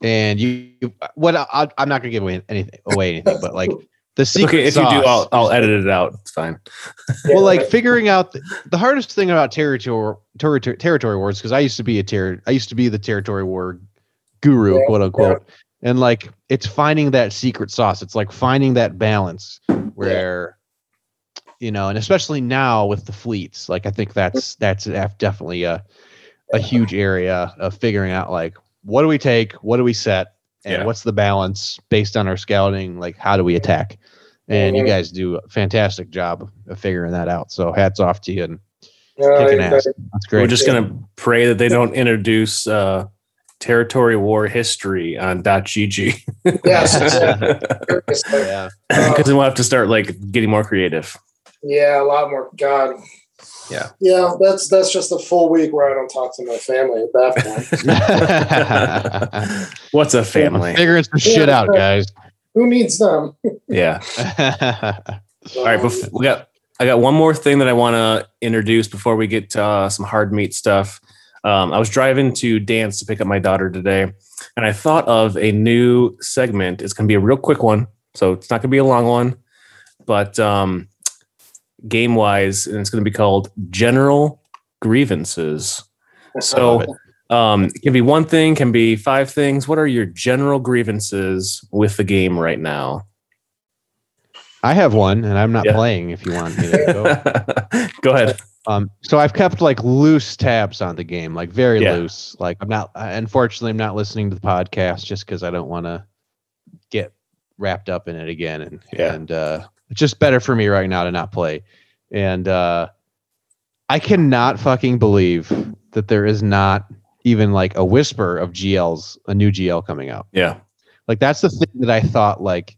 and you you- what I, I'm not gonna give away anything away anything, but like the secret Okay, if you do, I'll I'll edit it out. It's fine. Well, like figuring out the, the hardest thing about territory territory, territory wars because I used to be a ter- I used to be the territory war guru, Yeah, quote unquote, and like it's finding that secret sauce. It's like finding that balance where you know, and especially now with the fleets, like I think that's that's definitely a a huge area of figuring out like what do we take, what do we set, and Yeah. what's the balance based on our scouting, like how do we attack. And you Mhm. guys do a fantastic job of figuring that out. So hats off to you and Yeah, kicking I- ass. That's We're just gonna pray that they don't introduce uh, territory war history on .gg Yes, exactly. It's like, yeah. because then we'll have to start like getting more creative. yeah, a lot more. God. Yeah. Yeah, that's that's just a full week where I don't talk to my family at that point. What's a family? Figuring some shit out, guys. Who needs them? Yeah. All right, bef- we got. I got one more thing that I want to introduce before we get to uh, some hard meat stuff. Um, I was driving to dance to pick up my daughter today, and I thought of a new segment. It's going to be a real quick one, so it's not going to be a long one, but um, game wise, and it's going to be called General Grievances. So um, it can be one thing, can be five things. What are your general grievances with the game right now? I have one, and I'm not Yeah. playing. If you want me to go. Go ahead. Um, so I've kept like loose tabs on the game, like very Yeah. loose. Like I'm not, unfortunately, I'm not listening to the podcast just because I don't want to get wrapped up in it again. And Yeah. and uh, it's just better for me right now to not play. And uh, I cannot fucking believe that there is not even like a whisper of GLs, a new GL coming out. Yeah. Like that's the thing that I thought like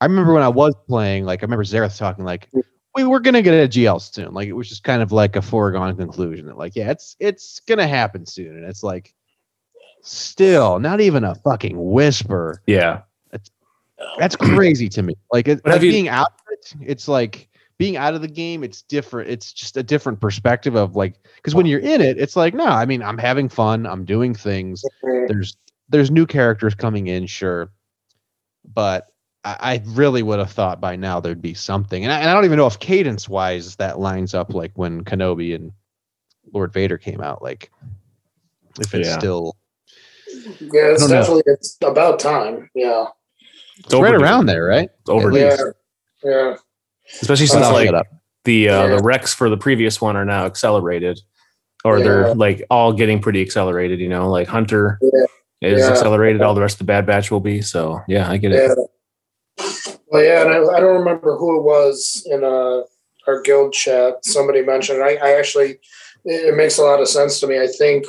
I remember when I was playing, like I remember Zareth talking like we were gonna get a GL soon. Like it was just kind of like a foregone conclusion that like, yeah, it's it's gonna happen soon. And it's like still not even a fucking whisper. Yeah. That's that's crazy to me. Like, it, like you- being out of it, it's like being out of the game, it's different. It's just a different perspective of like because when you're in it, it's like, no, I mean, I'm having fun, I'm doing things. There's there's new characters coming in, sure. But I, I really would have thought by now there'd be something. And I, and I don't even know if cadence wise that lines up like when Kenobi and Lord Vader came out. Like if it's Yeah. still Yeah, it's don't know. definitely it's about time. Yeah, It's right around there, right? It's overdue. yeah, yeah. Especially since I'll like the uh, Yeah. the Rex for the previous one are now accelerated, or Yeah. they're like all getting pretty accelerated. You know, like Hunter Yeah. is Yeah. accelerated. All the rest of the Bad Batch will be. So yeah, I get it. Yeah. Well, yeah, and I, I don't remember who it was in uh, our guild chat. Somebody mentioned. it. I, I actually, it, it makes a lot of sense to me. I think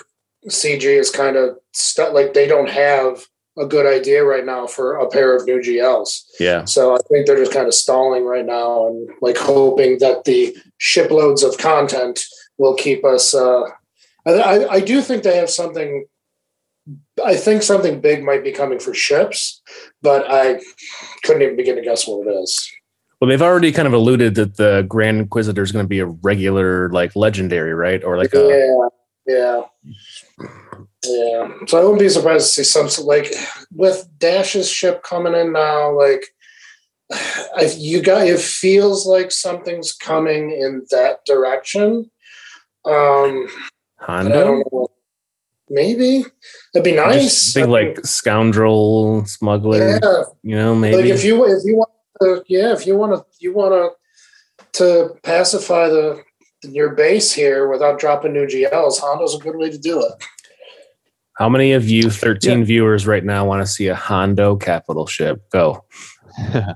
CG is kind of stuck. Like they don't have a good idea right now for a pair of new GLs. Yeah, So I think they're just kind of stalling right now and like hoping that the shiploads of content will keep us. Uh, I, I do think they have something. I think something big might be coming for ships, but I couldn't even begin to guess what it is. well, they've already kind of alluded that the Grand Inquisitor is going to be a regular like legendary, right? Or like a yeah, yeah, yeah. So I wouldn't be surprised to see some like with Dash's ship coming in now. Like, I, you got it feels like something's coming in that direction. Um, but I Hondo. don't know. Maybe that'd be nice. just think I mean, like scoundrel smuggler. yeah, You know, maybe. like if you if you want to, yeah, if you want to, you want to to pacify the your base here without dropping new GLs. Hondo's a good way to do it. How many of you 13 viewers right now want to see a Hondo capital ship? Go.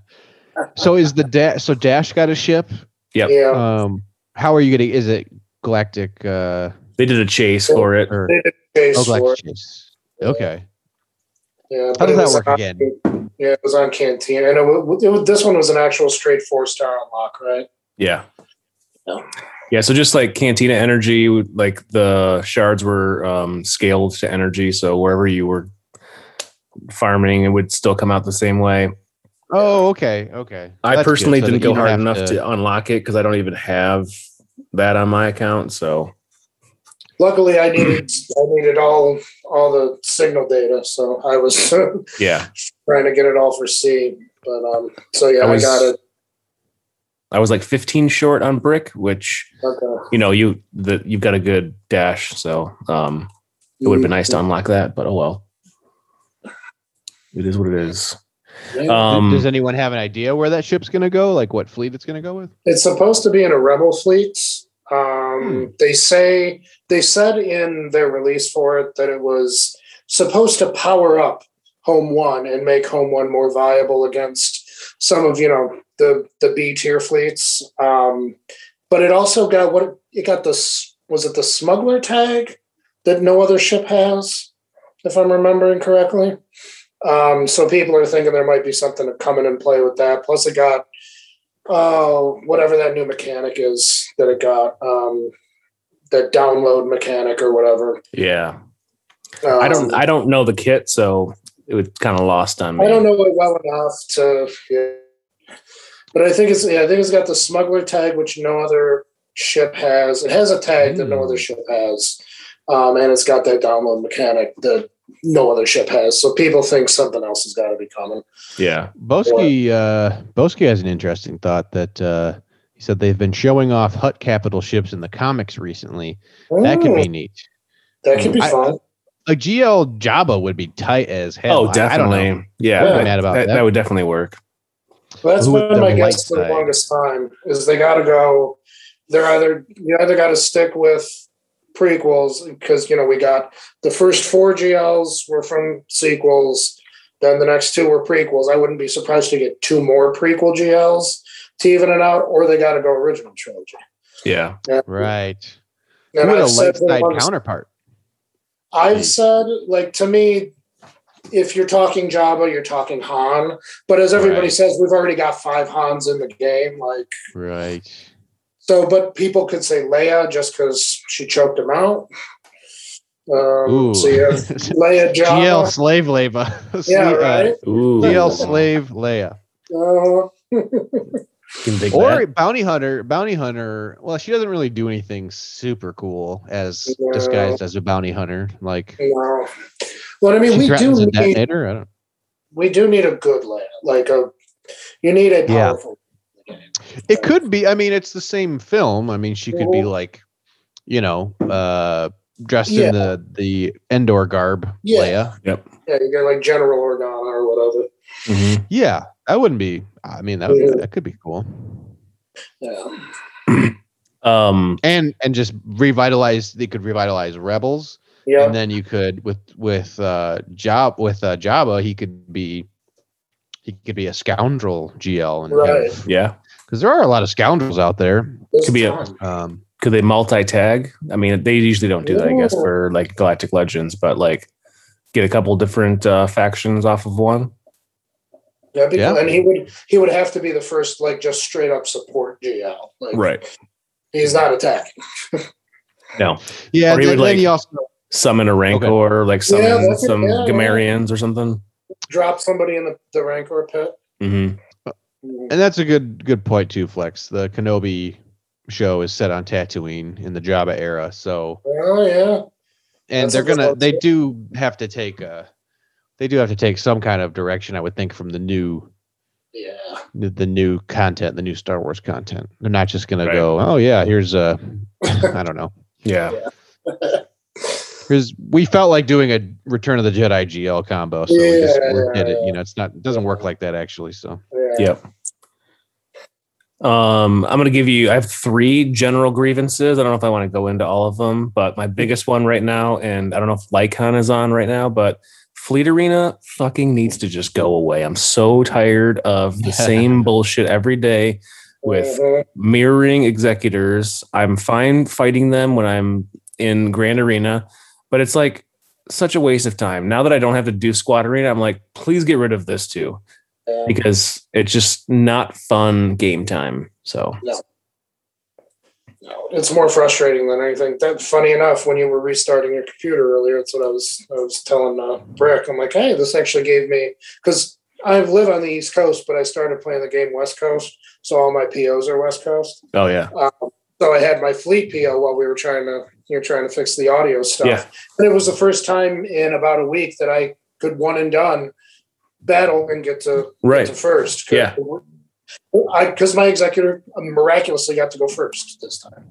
So is the dash? So Dash got a ship. Yep. Yeah. Um, how are you getting? Is it Galactic? Uh, They did a chase for it. or They did chase oh, for Galactic it. Chase. Okay. Yeah, How does it that was work on- again? Yeah, it was on Cantina, and it, wa- it, this one was an actual straight four star unlock, right? Yeah. Yeah. Yeah. So just like Cantina Energy, like the shards were um, scaled to energy. So wherever you were farming, it would still come out the same way. Oh, okay, okay. I That's personally so didn't go hard have enough to, unlock it because I don't even have that on my account. So Luckily, I needed I needed all all the signal data, so I was yeah, trying to get it all for C. But um, so yeah, I I, was- got it. I was like 15 short on brick, which Okay. you know you the you've got a good dash, so um, it would have been nice to unlock that. But oh well, it is what it is. Um, Does anyone have an idea where that ship's going to go? Like what fleet it's going to go with? It's supposed to be in a rebel fleet. Hmm. Um, They say they said in their release for it that it was supposed to power up Home One and make Home One more viable against some of you know the the B tier fleets. Um, but it also got what it got this was it the smuggler tag that no other ship has, if I'm remembering correctly. Um, so people are thinking there might be something to come in and play with that. Plus, it got oh, whatever that new mechanic is that it got, um, that download mechanic or whatever. yeah, Um, I don't I don't know the kit, so it was kind of lost on me. I don't know it well enough to, yeah. but I think it's yeah, I think it's got the smuggler tag, which no other ship has. It has a tag that no Hmm. other ship has, um, and it's got that download mechanic that no other ship has. So people think something else has got to be coming. Yeah, Boski uh Boski has an interesting thought that uh he said they've been showing off Hutt capital ships in the comics recently. That could Mm, be neat. that could be I- fun. A GL Jabba would be tight as hell. oh, I- I don't know. definitely. Yeah, Yeah. that, Mad about that, that. that would definitely work. Well, that's Who would been my light guess for the longest time. Is they got to go. They're either you either got to stick with prequels because you know we got the first four GLs were from sequels, then the next two were prequels. I wouldn't be surprised to get two more prequel GLs to even it out, or they got to go original trilogy. Yeah, Yeah. Right. And Who would a I've said light side counterpart? I've hmm. said like to me, if you're talking Jabba, you're talking Han. But as everybody Right. says, we've already got five Hans in the game. Like Right. So, but people could say Leia just because she choked him out. Um, Ooh. so yeah, Leia GL Jabba. slave Leia. Yeah, Sle- uh, right. Ooh, GL slave Leia. Uh, Or that. bounty hunter, bounty hunter. Well, she doesn't really do anything super cool as No. disguised as a bounty hunter. Like no. Well, I mean, we do threatens need. I don't. we do need a good Leia. Like a you need a Yeah. powerful. It could be. I mean, it's the same film. I mean, she could be like, you know, uh, dressed Yeah. in the the Endor garb. Yeah. Leia. Yep. Yeah, you got like General Organa or whatever. Mhm. Yeah, that wouldn't be. I mean, that would, Yeah. that could be cool. Yeah. Um, And and just revitalize. They could revitalize rebels. Yeah. and then you could with with uh job with uh Jabba he could be he could be a scoundrel GL and Right. yeah. because there are a lot of scoundrels out there. This Could be a- Um, Could they multi-tag? I mean, they usually don't do that, I guess, for like Galactic Legends, but like get a couple different uh, factions off of one. Yeah, because, Yeah. and he would he would have to be the first like just straight up support GL. Like Right. he's not attacking. No. yeah, Or he then, would, then like- he also Summon a Rancor, or like summon Yeah, some yeah, yeah. Gamorreans or something. Drop somebody in the, the Rancor pit. hmm and that's a good good point too. Flex the Kenobi show is set on Tatooine in the Jabba era, so Oh yeah. and That's they're gonna they too. do have to take a they do have to take some kind of direction. I would think from the new Yeah. the the new content, the new Star Wars content. They're not just gonna Right. go, oh yeah, here's a I don't know. Yeah. Because we felt like doing a Return of the Jedi GL combo, so we just Yeah, worked at it. You know, it's not it doesn't work like that actually. So Yeah. Yep. Um, I'm gonna give you. I have three general grievances. I don't know if I want to go into all of them, but my biggest one right now, and I don't know if Lycon is on right now, but Fleet Arena fucking needs to just go away. I'm so tired of the same bullshit every day with Mhm. mirroring executors. I'm fine fighting them when I'm in Grand Arena, but it's like such a waste of time. Now that I don't have to do Squad Arena, I'm like, please get rid of this too Yeah. because it's just not fun game time. So No, it's more frustrating than anything. That funny enough, when you were restarting your computer earlier, that's what I was I was telling uh, Brick. I'm like, hey, this actually gave me because I live on the East Coast, but I started playing the game West Coast, so all my POs are West Coast. oh yeah. Um, so I had my fleet PO while we were trying to you know trying to fix the audio stuff. Yeah. And it was the first time in about a week that I could one and done battle and get to Right. to first. Yeah. Because my executor miraculously got to go first this time.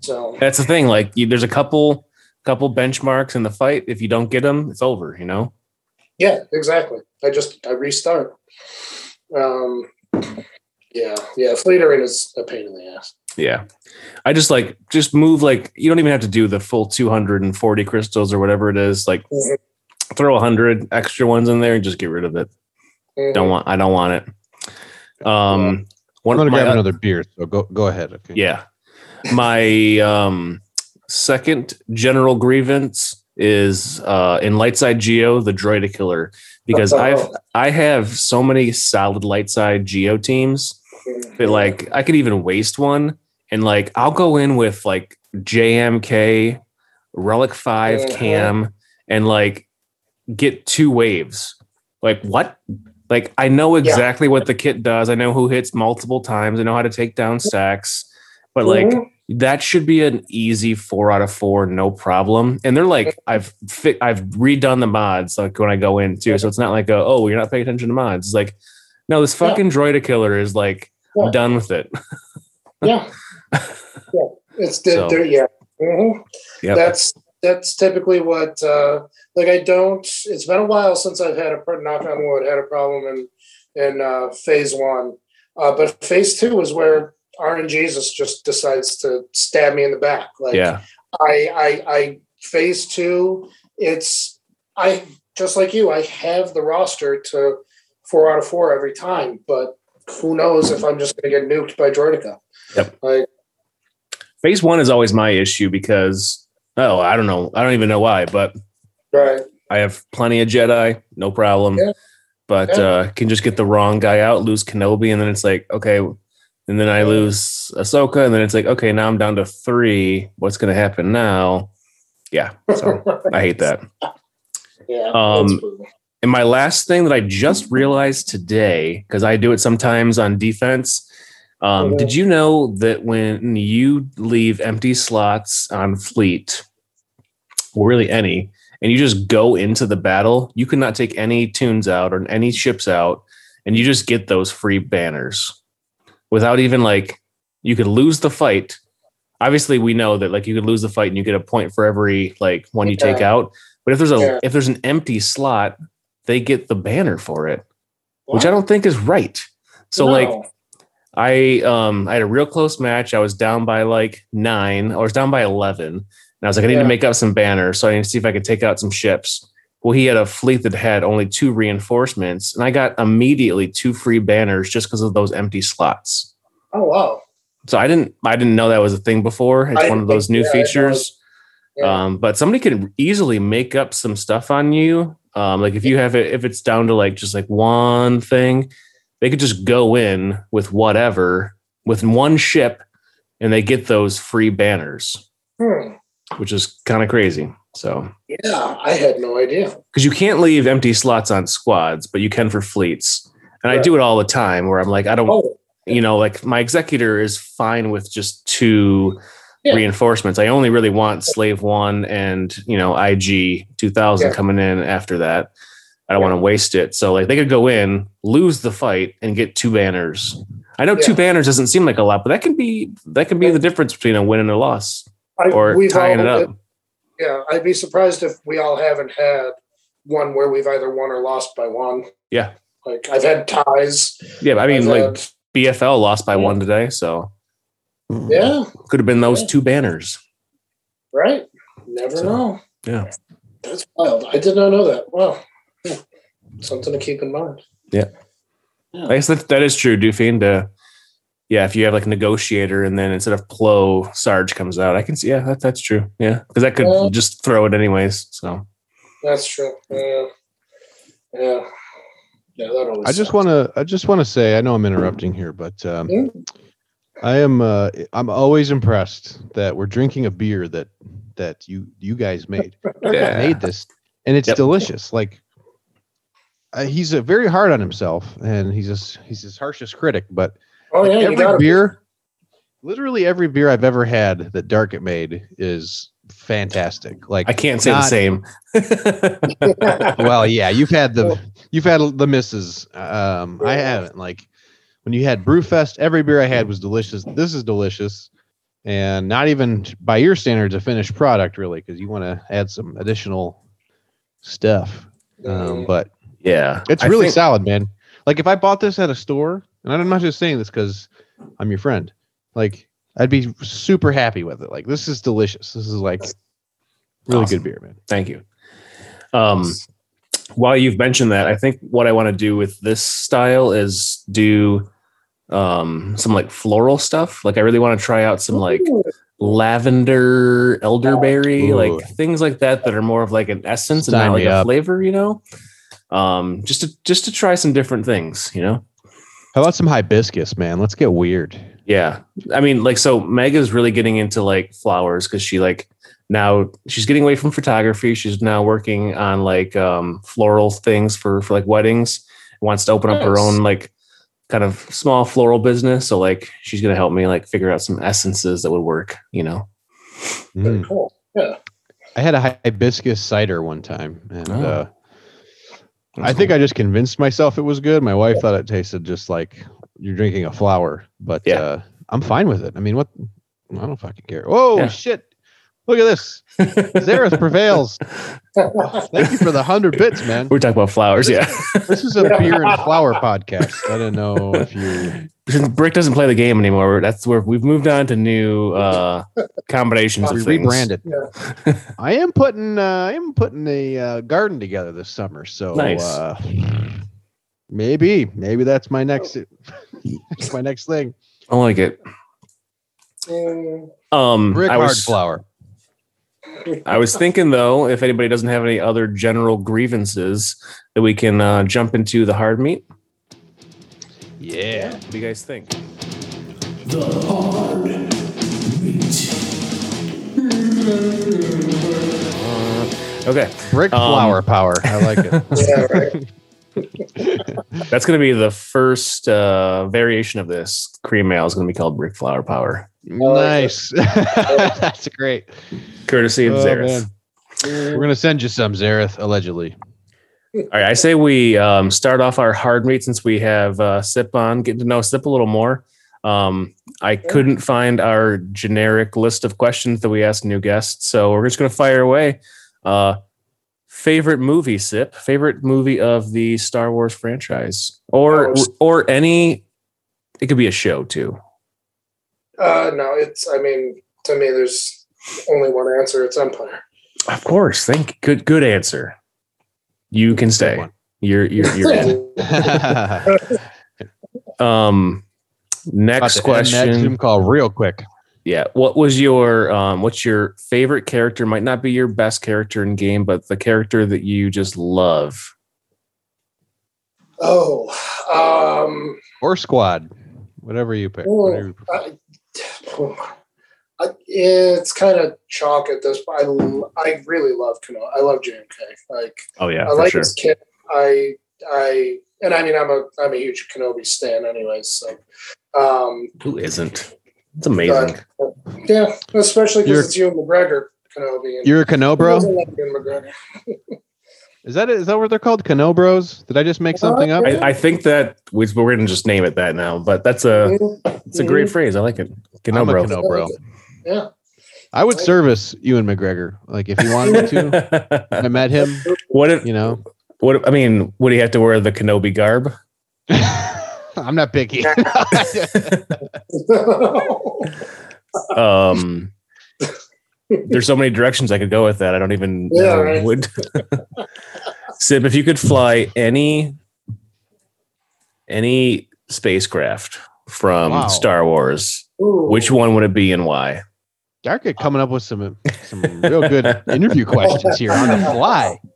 So That's the thing. Like you, there's a couple couple benchmarks in the fight. If you don't get them, it's over, you know? yeah, exactly. I just I restart. Um yeah, yeah, Fleet Arena is a pain in the ass. Yeah. I just like just move like you don't even have to do the full 240 crystals or whatever it is. Like Mhm. throw a hundred extra ones in there and just get rid of it. Mhm. Don't want I don't want it. Um I'm gonna my grab another beer. So go go ahead. Okay. Yeah. My um second general grievance is uh in Lightside Geo, the Droideka, because I've I have so many solid Lightside Geo teams that like I could even waste one and like I'll go in with like JMK, Relic 5 Mhm. cam, and like get two waves. Like what? Like I know exactly what the kit does. I know who hits multiple times. I know how to take down stacks. But like Mhm. that should be an easy four out of four, no problem. And they're like, I've fi- I've redone the mods like when I go in too, so it's not like a, oh you're not paying attention to mods. It's like, no, this Yeah. fucking droideka is like, Yeah. I'm done with it. yeah. yeah. It's the, So- yeah. Mhm. Yep. That's that's typically what uh like I don't it's been a while since I've had a knock on wood had a problem in in uh phase one. Uh but phase two is where RNG Jesus just decides to stab me in the back. Like yeah, I I I phase two, it's I just like you, I have the roster to four out of four every time, but who knows if I'm just gonna get nuked by Droideka. Yep. Like phase one is always my issue because oh I don't know I don't even know why, but right. I have plenty of Jedi, no problem. Yeah. But Yeah. uh, can just get the wrong guy out, lose Kenobi, and then it's like, okay, and then I lose Ahsoka, and then it's like, okay, now I'm down to three. What's going to happen now? Yeah, so I hate that. Yeah. Um. And my last thing that I just realized today, because I do it sometimes on defense. Um, Did you know that when you leave empty slots on fleet, or really any, and you just go into the battle, you cannot take any tunes out or any ships out, and you just get those free banners without even like you could lose the fight. Obviously, we know that like you could lose the fight and you get a point for every like one you take out. But if there's a Yeah. if there's an empty slot, they get the banner for it, which I don't think is right. So like I um I had a real close match. I was down by like nine. I was down by eleven. And I was like, I need Yeah. to make up some banners. So I need to see if I could take out some ships. Well, he had a fleet that had only two reinforcements, and I got immediately two free banners just because of those empty slots. Oh wow. So I didn't I didn't know that was a thing before. It's I one of those new yeah, features. Yeah. Um, but somebody can easily make up some stuff on you. Um, like if you have it, if it's down to like just like one thing, they could just go in with whatever with one ship, and they get those free banners, Hmm. which is kind of crazy. So Yeah, I had no idea. because you can't leave empty slots on squads, but you can for fleets, and I do it all the time. Where I'm like, I don't, Oh, you know, like my executor is fine with just two Yeah. reinforcements. I only really want slave one and you know IG two thousand Yeah. coming in after that. I don't Yeah. want to waste it. So like they could go in, lose the fight, and get two banners. I know two banners doesn't seem like a lot, but that can be that can be the difference between a win and a loss, I, or tying it up. Yeah, I'd be surprised if we all haven't had one where we've either won or lost by one. Yeah, Like I've had ties. yeah. but I mean, I've like had- BFL lost by one today, so yeah, could have been those Yeah. two banners. right. Never So, know. yeah. that's wild. I did not know that. Wow, something to keep in mind. Yeah. I guess that, that is true, Dufine. To yeah, if you have like negotiator and then instead of Plo, Sarge comes out, I can see. Yeah, that, that's true. Yeah, because that could Yeah. just throw it anyways. So That's true. Yeah, yeah, yeah. That. I just want to. I just want to say. I know I'm interrupting here, but um? I am. Uh, I'm always impressed that we're drinking a beer that that you you guys made. Yeah. Made this, and it's Yep. delicious. Like uh, he's a very hard on himself, and he's his he's his harshest critic. But Oh yeah, every got beer, literally every beer I've ever had that Dark made is fantastic. Like I can't say not- the same. well, yeah, you've had the you've had the misses. Um, I haven't. Like when you had Brewfest, every beer I had was delicious. This is delicious, and not even by your standards a finished product, really, because you want to add some additional stuff. Um, but yeah, it's really think- solid, man. Like if I bought this at a store, and I'm not just saying this because I'm your friend, like I'd be super happy with it. Like this is delicious. This is like really Awesome. good beer, man. Thank you. Um, while you've mentioned that, I think what I want to do with this style is do um some like floral stuff. Like I really want to try out some like lavender, elderberry, Ooh. like things like that that are more of like an essence and not like a up. flavor, you know. Um, just to just to try some different things, you know. How about some hibiscus, man? Let's get weird. Yeah. I mean, like, so Mega's really getting into like flowers because she like now she's getting away from photography. She's now working on like um floral things for for like weddings. Wants to open up her own like kind of small floral business. So like she's gonna help me like figure out some essences that would work, you know. Very Mm. cool. Yeah. I had a hibiscus cider one time, and Oh. uh, I think I just convinced myself it was good. My wife thought it tasted just like you're drinking a flower, but Yeah. uh, I'm fine with it. I mean, what? I don't fucking care. Oh Yeah. shit! Look at this. Zareth prevails. Thank you for the hundred bits, man. We're talking about flowers, yeah. This is a beer and flower podcast. I don't know if you. Since Brick doesn't play the game anymore, that's where we've moved on to new uh combinations We of things. rebranded. I am putting. Uh, I am putting a uh, garden together this summer. So Nice. uh, maybe, maybe that's my next. that's my next thing. I like it. Mm, Um Brick I hard was flower. I was thinking though, if anybody doesn't have any other general grievances, that we can uh, jump into the hard meat. Yeah. What do you guys think? The hard meat. Okay, Brick Um, flower power. I like it. Yeah, right. that's going to be the first uh, variation of this. Cream ale is going to be called Brick Flower Power, nice. That's great. courtesy of Oh, Zareth. man. We're gonna send you some Zareth, allegedly. All right, I say we um, start off our hard meat since we have uh, Sip on, getting to know Sip a little more. Um, I couldn't find our generic list of questions that we ask new guests, so we're just going to fire away. Uh, favorite movie, Sip? Favorite movie of the Star Wars franchise, or Oh, or any? It could be a show too. Uh, no, it's. I mean, to me, there's only one answer. It's Empire. Of course. Thank. Good. Good answer. You can stay. You're you're you're in. Um, next About to question. Zoom call real quick. Yeah. What was your um what's your favorite character? Might not be your best character in game, but the character that you just love. Oh, um, Or squad, whatever you pick. Oh, Whatever you prefer. I, I, it's kind of chalk at this point. I, I really love Kano. I love JMK. Like Oh yeah, I like sure. this kid. I I and I mean I'm a I'm a huge Kenobi stan anyways. So um, Who isn't? It's amazing. yeah, especially because it's Ewan McGregor Kenobi. And You're a Cano Is that is that what they're called? Cano bros? Did I just make something up? I, I think that we, we're gonna just name it that now, but that's a it's a great phrase. I like it. Good I'm a bro. Yeah. I would service Ewan McGregor. Like if you wanted me to. I met him, what if you know. what if- I mean, would he have to wear the Kenobi garb? I'm not picky. Um there's so many directions I could go with that. I don't even Yeah, know. right. Would Sib, if you could fly any any spacecraft from Wow. Star Wars, Ooh. which one would it be and why? Dark coming up with some some real good interview questions here on the fly.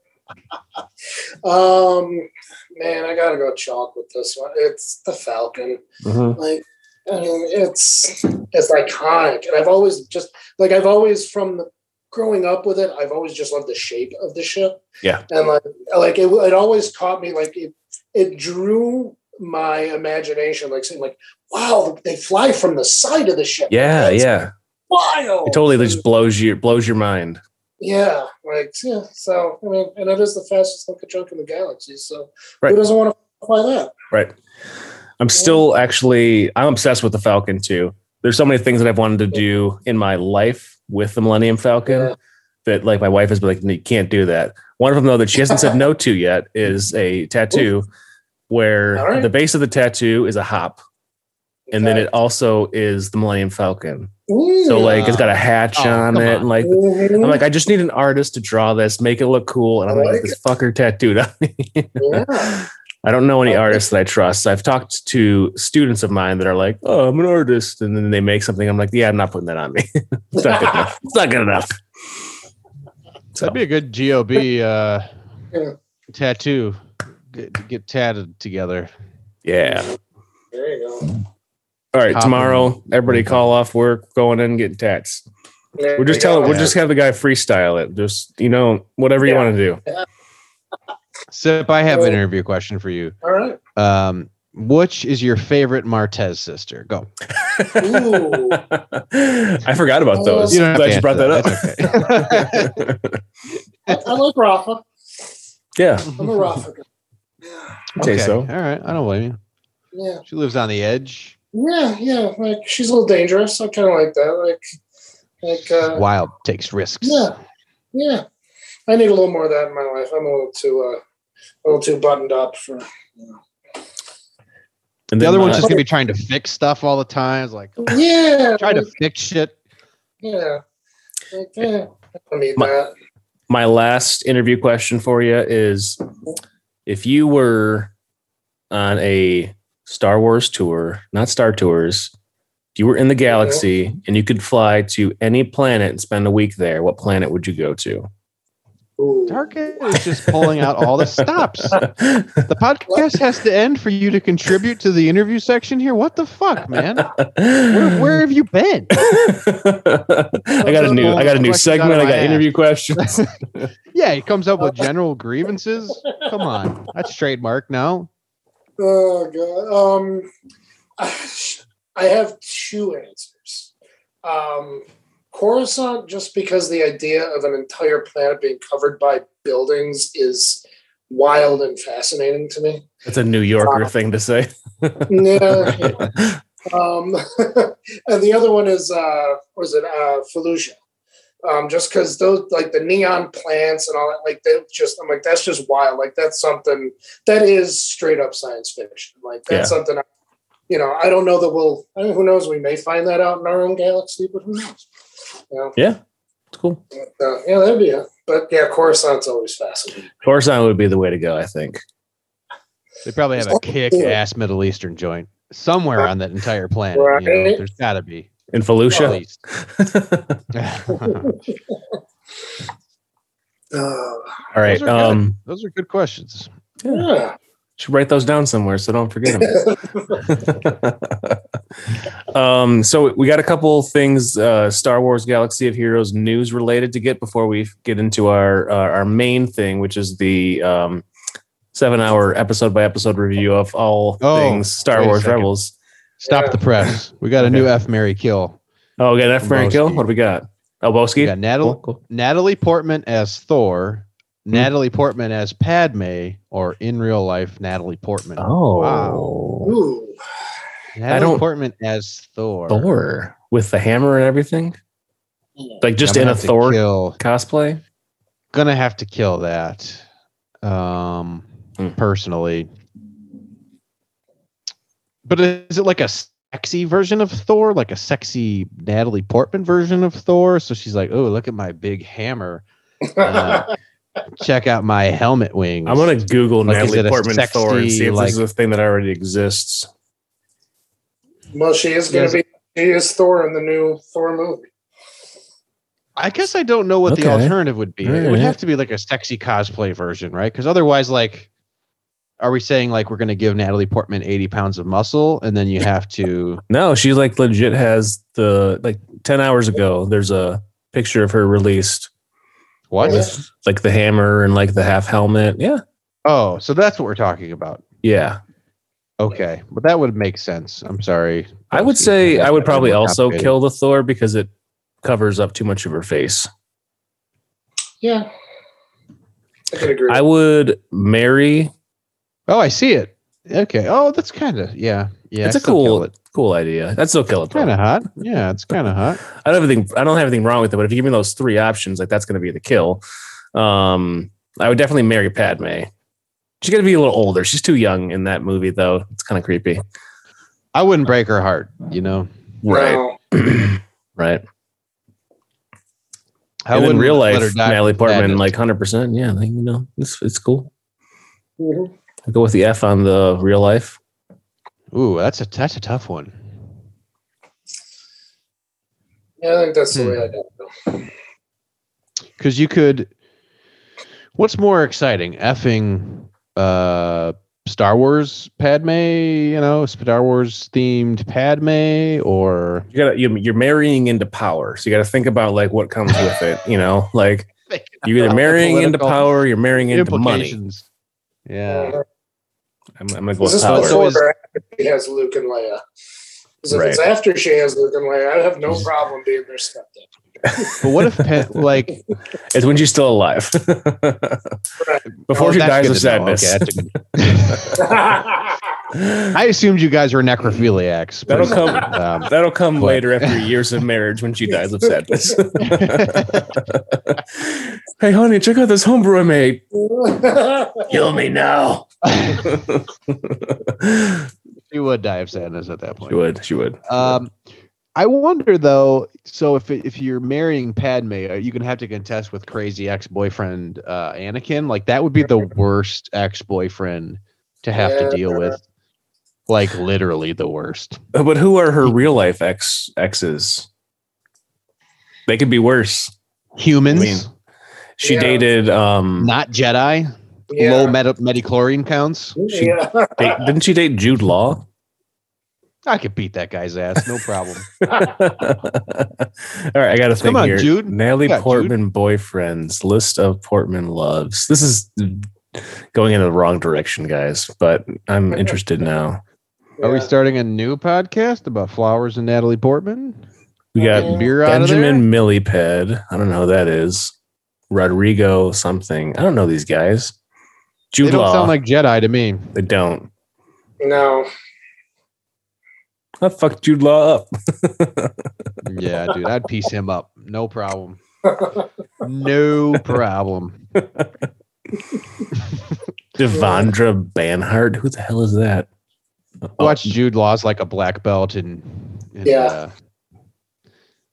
Um, man, I gotta go chalk with this one. It's the Falcon. Like, I mean, it's it's iconic, and I've always just like I've always from growing up with it, I've always just loved the shape of the ship. Yeah. and like like it, it always caught me like it it drew my imagination like saying like wow they fly from the side of the ship Yeah, That's yeah. wild It totally just blows you blows your mind. yeah like yeah so i mean and it is the fastest looking junk in the galaxy so Right. who doesn't want to fly that Right. I'm still actually I'm obsessed with the Falcon too. There's so many things that I've wanted to do in my life with the Millennium Falcon Yeah. that like my wife has been like, you can't do that. One of them though that she hasn't said no to yet is a tattoo where All right. the base of the tattoo is a hop. And then it also is the Millennium Falcon. So like it's got a hatch Oh, on it on. and like Mhm. I'm like, I just need an artist to draw this, make it look cool. And I'm like, like this fucker tattooed on me. yeah. I don't know any Okay. artists that I trust. I've talked to students of mine that are like, "Oh, I'm an artist," and then they make something. I'm like, "Yeah, I'm not putting that on me. it's not good enough. It's not good enough." So, That'd be a good GOB uh, Yeah. tattoo. Get, get tatted together. yeah. there you go All right, Top tomorrow, everybody call off work, going in and getting tats. There We're just you telling. go. We'll just have the guy freestyle it. Just you know, whatever you want to do. Sip, I have an interview question for you. all right Um, which is your favorite Martez sister? Go. Ooh. I forgot about those. You don't have Glad to you brought that answer up. that. I, I like Rafa yeah, i'm a Rafa guy. yeah Okay, so. All right. I don't blame you. yeah She lives on the edge. Yeah, yeah. Like she's a little dangerous. I kind of like that. Like, like, uh, Wild takes risks. yeah, yeah. I need a little more of that in my life. I'm a little too, uh, a little too buttoned up for. And The then other one's uh, just gonna be trying to fix stuff all the time. It's like Yeah, try to fix shit. yeah, like, yeah. I don't need My- that. my last interview question for you is if you were on a Star Wars tour, not Star Tours, you were in the galaxy and you could fly to any planet and spend a week there, what planet would you go to? Ooh. Target is just pulling out all the stops. The podcast has to end for you to contribute to the interview section here. What the fuck, man? Where, where have you been? I got a new I got a new segment. I my got ass. interview questions. Yeah, he comes up with general grievances. Come on, that's trademark now. Oh god. Um, I have two answers. Um, Coruscant, just because the idea of an entire planet being covered by buildings is wild and fascinating to me. That's a New Yorker thing to say. Yeah. um, and the other one is uh, was it uh, Fallujah? Um, just because those like the neon plants and all that, like they just I'm like that's just wild. Like that's something that is straight up science fiction. Like that's Yeah. something. You know, I don't know that we'll. I mean, who knows? We may find that out in our own galaxy, but who knows? You know, yeah, it's cool. but, uh, yeah, that'd be it. But yeah, Coruscant's always fascinating. Coruscant would be the way to go, I think. They probably have a kick-ass Middle Eastern joint somewhere on that entire planet. You know? There's got to be. In At Felucia. least. Uh, All right. Those are good. Um, Those are good questions. yeah. Should write those down somewhere so don't forget them. um, so we got a couple things, uh, Star Wars Galaxy of Heroes news related to get before we get into our uh, our main thing, which is the um, seven hour episode by episode review of all Oh, things Star Wars. Rebels. Stop Yeah. the press. We got a new F Mary kill. Oh, we got F. Mary Kill. What do we got? Oh, Boski. We got Natalie, Cool, cool. Natalie Portman as Thor, Natalie Portman as Padme, or in real life Natalie Portman. Oh, Wow. Ooh. Natalie don't- Portman as Thor. Thor with the hammer and everything, like just in a Thor Kill, cosplay. gonna have to kill that. Um, Hmm. personally. But is it like a sexy version of Thor, like a sexy Natalie Portman version of Thor? So she's like, "Oh, look at my big hammer! Uh, check out my helmet wings." I'm gonna Google Like, Natalie it a Portman Thor and see sexy, if like- this is a thing that already exists. well, she is gonna be. She is Thor in the new Thor movie. I guess I don't know what Okay. the alternative would be. It would have to be like a sexy cosplay version, right? Because otherwise, like, are we saying like we're going to give Natalie Portman 80 pounds of muscle and then you have to. No, she like legit has the like ten hours ago. There's a picture of her released What? Yeah. with like the hammer and like the half helmet. Yeah, Oh, so that's what we're talking about. yeah. Okay. But that would make sense. I'm sorry. I would say That- I would probably also kill the Thor because it covers up too much of her face. Yeah, I agree. I would marry. Oh, I see it. Okay. Oh, that's kind of, yeah. Yeah. it's a cool, cool idea. I'd still kill it. Kind of hot. Yeah, it's kind of hot. I don't have anything. I don't have anything wrong with it. But if you give me those three options, like that's going to be the kill. Um, I would definitely marry Padme. She's going to be a little older. She's too young in that movie, though. It's kind of creepy. I wouldn't break her heart, you know? No. right. I and in wouldn't real let life, her die Natalie Portman, like hundred percent. Yeah, you know, it's it's cool. Mhm. I go with the F on the real life. Ooh, that's a that's a tough one. Yeah, I think that's the Hmm. way I go. because you could what's more exciting effing uh star wars padme you know star wars themed padme or You got you, you're marrying into power, so you got to think about like what comes with it. You know, like you're either marrying into power, you're marrying into money. implications yeah I'm, I'm gonna go Is with this power. so before is- or she has Luke and Leia? Because if it's after she has Luke and Leia, I have no problem being their stepdad. But what if Pa- like It's when she's still alive. Before oh, she dies of sadness. Okay, good- i assumed you guys were necrophiliacs That'll come- um, That'll come What? later after years of marriage when she dies of sadness. hey, honey, check out this homebrew I made. Kill me now. she would die of sadness at that point she would. She would. Um, I wonder though. So if if you're marrying Padme, are you gonna have to contest with crazy ex boyfriend uh, Anakin? Like that would be the worst ex boyfriend to have to deal with. like literally the worst. But who are her real life ex exes? They could be worse. Humans, I mean, She Yeah. dated um not Jedi. Yeah. Low meta midichlorian counts. She- yeah. date- didn't she date Jude Law? I could beat that guy's ass, no problem. All right, I got to think on, here. Jude. Natalie Yeah, Jude. Portman boyfriends list of Portman loves. This is going in the wrong direction, guys. But I'm interested now. Are we starting a new podcast about flowers and Natalie Portman? We got Uh, Beer out of there? Benjamin Millepied. I don't know who that is. Rodrigo something. I don't know these guys. Jude They don't Law. sound like Jedi to me. they don't. No. I fucked Jude Law up. Yeah, dude, I'd piece him up. No problem. No problem. Devendra Banhart. Who the hell is that? Watch Jude Law's like a black belt and, and Yeah. uh,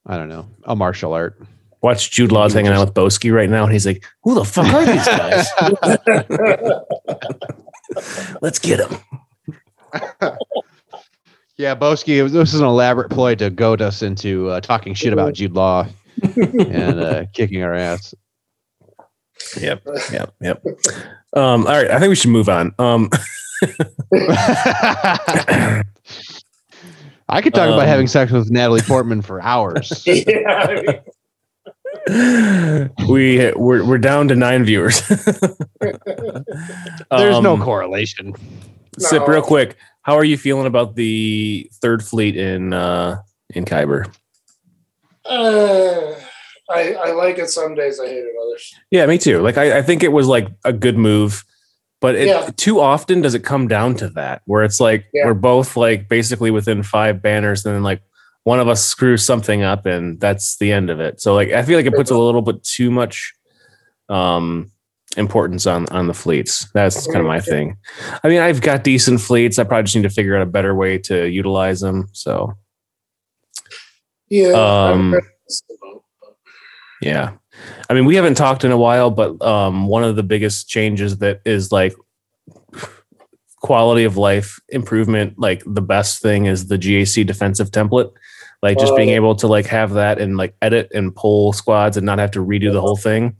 I don't know, a martial art. Watch Jude Law's hanging out with Boski right now, and he's like, "Who the fuck are these guys? Let's get them." Yeah, Boski, this is an elaborate ploy to goad us into uh, talking shit about Jude Law and uh, kicking our ass. Yep, yep, yep. Um, all right, I think we should move on. Um, I could talk Um, about having sex with Natalie Portman for hours. yeah. We we're we're down to nine viewers. There's no Um, correlation. Sip, No. real quick. How are you feeling about the third fleet in uh in Kyber? uh, I, I like it some days, I hate it others. Yeah, me too. Like I, I think it was like a good move, but it, Yeah. too often does it come down to that where it's like Yeah. we're both like basically within five banners, and then like one of us screws something up, and that's the end of it. So like I feel like it puts a little bit too much um importance on on the fleets. That's kind of my thing. I mean, I've got decent fleets. I probably just need to figure out a better way to utilize them. So Yeah. Um, Yeah. I mean, we haven't talked in a while, but um, one of the biggest changes that is like quality of life improvement, like the best thing is the GAC defensive template. Like just being Oh. able to like have that and like edit and pull squads and not have to redo the whole thing.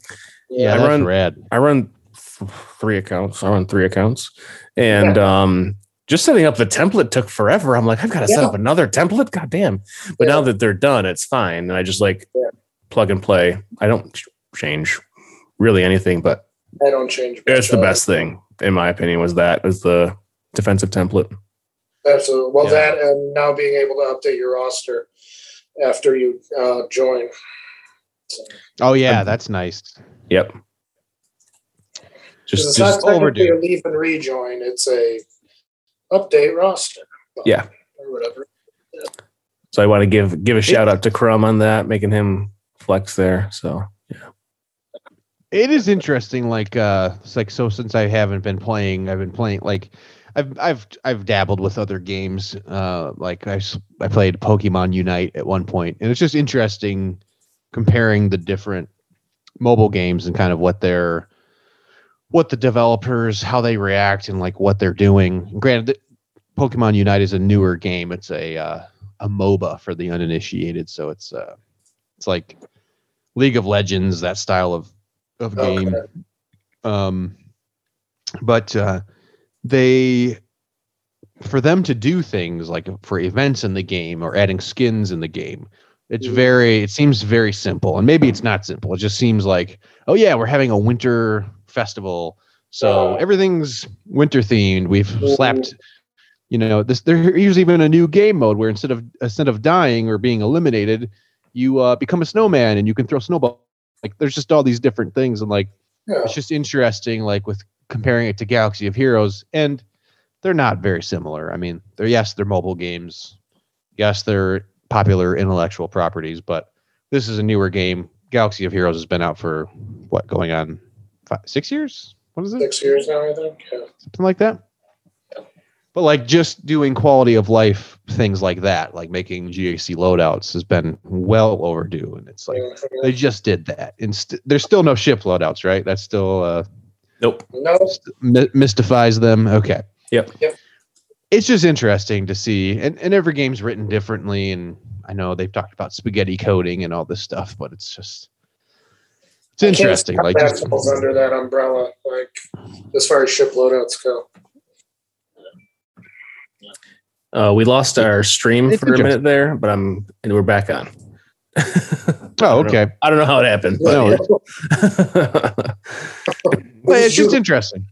Yeah, I that's run- rad. I run th- three accounts. I run three accounts. And um just setting up the template took forever. I'm like, I've got to set up another template. God damn. But Yeah. now that they're done, it's fine. And I just like Yeah. plug and play. I don't change really anything, but I don't change. it's the best thing, in my opinion, was that was the defensive template. Absolutely. Well, Yeah. that and now being able to update your roster after you uh, join. So, Oh yeah, that's nice. Yep. 'cause Just, it's just not technically overdue. a leave and rejoin. It's a update roster. Yeah. Or whatever. so I want to give give a shout out to Crumb on that, making him flex there. So yeah. It is interesting. Like, uh, it's like so since I haven't been playing, I've been playing like, I've I've I've dabbled with other games. Uh, like I I played Pokemon Unite at one point, and it's just interesting comparing the different mobile games and kind of what they're what the developers how they react and like what they're doing. Granted, Pokemon Unite is a newer game. It's a uh, a MOBA for the uninitiated, so it's uh it's like League of Legends, that style of of game. Okay. Um, but uh, they, for them to do things like for events in the game or adding skins in the game, it's very, it seems very simple. And maybe it's not simple. It just seems like, oh yeah, we're having a winter festival, so everything's winter themed. We've slapped. You know, this there's even a new game mode where instead of instead of dying or being eliminated, you uh, become a snowman and you can throw snowballs. Like there's just all these different things, and like Yeah. it's just interesting like with comparing it to galaxy of heroes and they're not very similar i mean they're yes they're mobile games yes they're popular intellectual properties but this is a newer game galaxy of heroes has been out for what going on five, six years what is it Six years now, I think. Yeah. something like that but like just doing quality of life things like that like making gac loadouts has been well overdue and it's like Mhm. they just did that and st- there's still no ship loadouts right that's still uh nope. No. my- mystifies them. Okay. Yep. Yep. It's just interesting to see, and, and every game's written differently. And I know they've talked about spaghetti coding and all this stuff, but it's just it's I interesting. Like, that falls under that umbrella, like as far as ship loadouts go. Uh, we lost our stream It's for a minute there, but I'm and we're back on. oh, okay. I don't know how it happened. No, But Well, it's just interesting.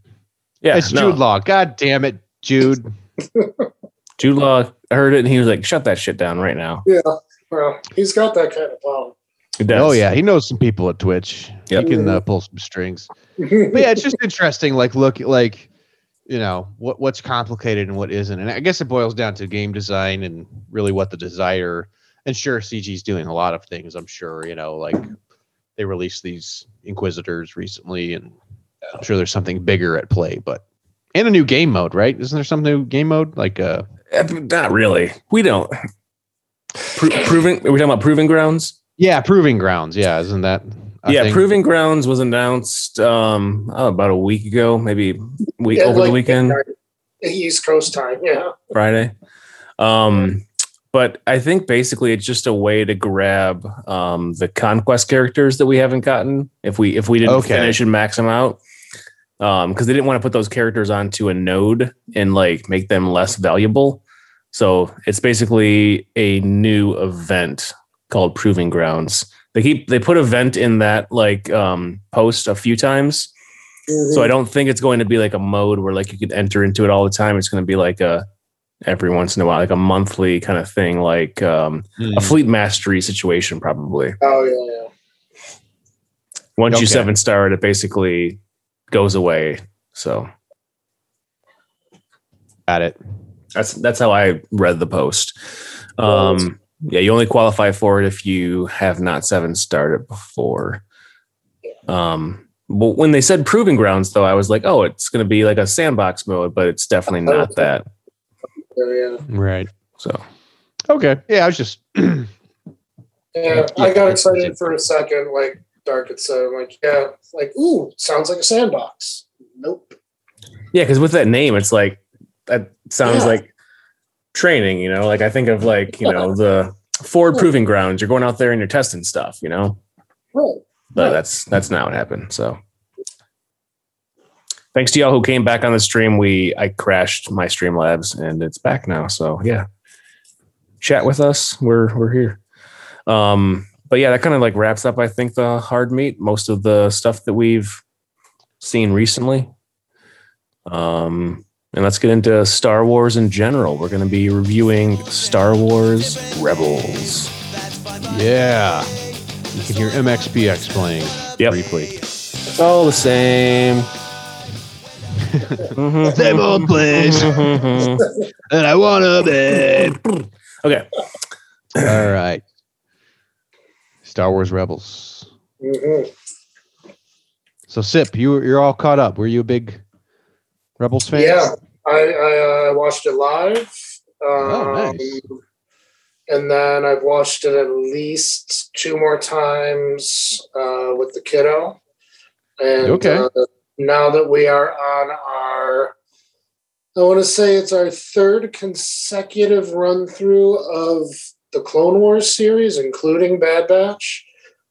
yeah, it's no. Jude Law. God damn it, Jude. Jude Law heard it and he was like, "Shut that shit down right now." Yeah, well, he's got that kind of power. Oh yeah, he knows some people at Twitch. Yep. He can uh, pull some strings. But yeah, it's just interesting. Like, look, like, you know, what what's complicated and what isn't. And I guess it boils down to game design and really what the desire. And sure, CG's doing a lot of things. I'm sure, you know, like they released these Inquisitors recently, and I'm sure there's something bigger at play. But and a new game mode, right? Isn't there some new game mode? Like, uh, Eh, not really. We don't. Pro- proving. Are we talking about proving grounds? yeah, Proving Grounds. Yeah, isn't that? a yeah, thing? proving grounds was announced um oh, about a week ago, maybe week Yeah, over like- the weekend. East Coast time, yeah. Friday. Um, but I think basically it's just a way to grab um, the conquest characters that we haven't gotten if we if we didn't Okay. finish and max them out. Um, because they didn't want to put those characters onto a node and like make them less valuable. So it's basically a new event called Proving Grounds. They keep they put event in that like um post a few times. So I don't think it's going to be like a mode where like you could enter into it all the time. It's going to be like a every once in a while, like a monthly kind of thing, like um, Hmm. a fleet mastery situation, probably. Oh yeah, yeah. Once Okay. you seven star it, it basically goes away. So at it. that's that's how I read the post. Um, yeah, you only qualify for it if you have not seven starred it before. Um, but when they said proving grounds, though, I was like, oh, it's going to be like a sandbox mode, but it's definitely not that. Oh, yeah. Right. So Okay. Yeah, I was just Yeah, Yeah. I got excited for a second, like Dark had said. I'm like, yeah, like, ooh, sounds like a sandbox. Nope. Yeah, because with that name, it's like that sounds Yeah. like training. You know, like I think of like you know the Ford Proving Grounds. You're going out there and you're testing stuff. You know, Right. but Right. that's that's not what happened. So, thanks to y'all who came back on the stream. We I crashed my Streamlabs and it's back now. So yeah, chat with us. We're we're here. Um, but yeah, that kind of like wraps up. I think the hard meat. Most of the stuff that we've seen recently. Um, and let's get into Star Wars in general. We're going to be reviewing Star Wars Rebels. yeah. You can hear MXPX playing Yep. briefly. It's all the same. Same old place. and I wanna be. okay. All right. Star Wars Rebels. hmm So Sip, you you're all caught up. Were you a big Rebels fan? Yeah, I, I uh, watched it live. Um, Oh, nice. And then I've watched it at least two more times uh, with the kiddo. And Okay. uh, now that we are on our, I want to say it's our third consecutive run through of the Clone Wars series, including Bad Batch.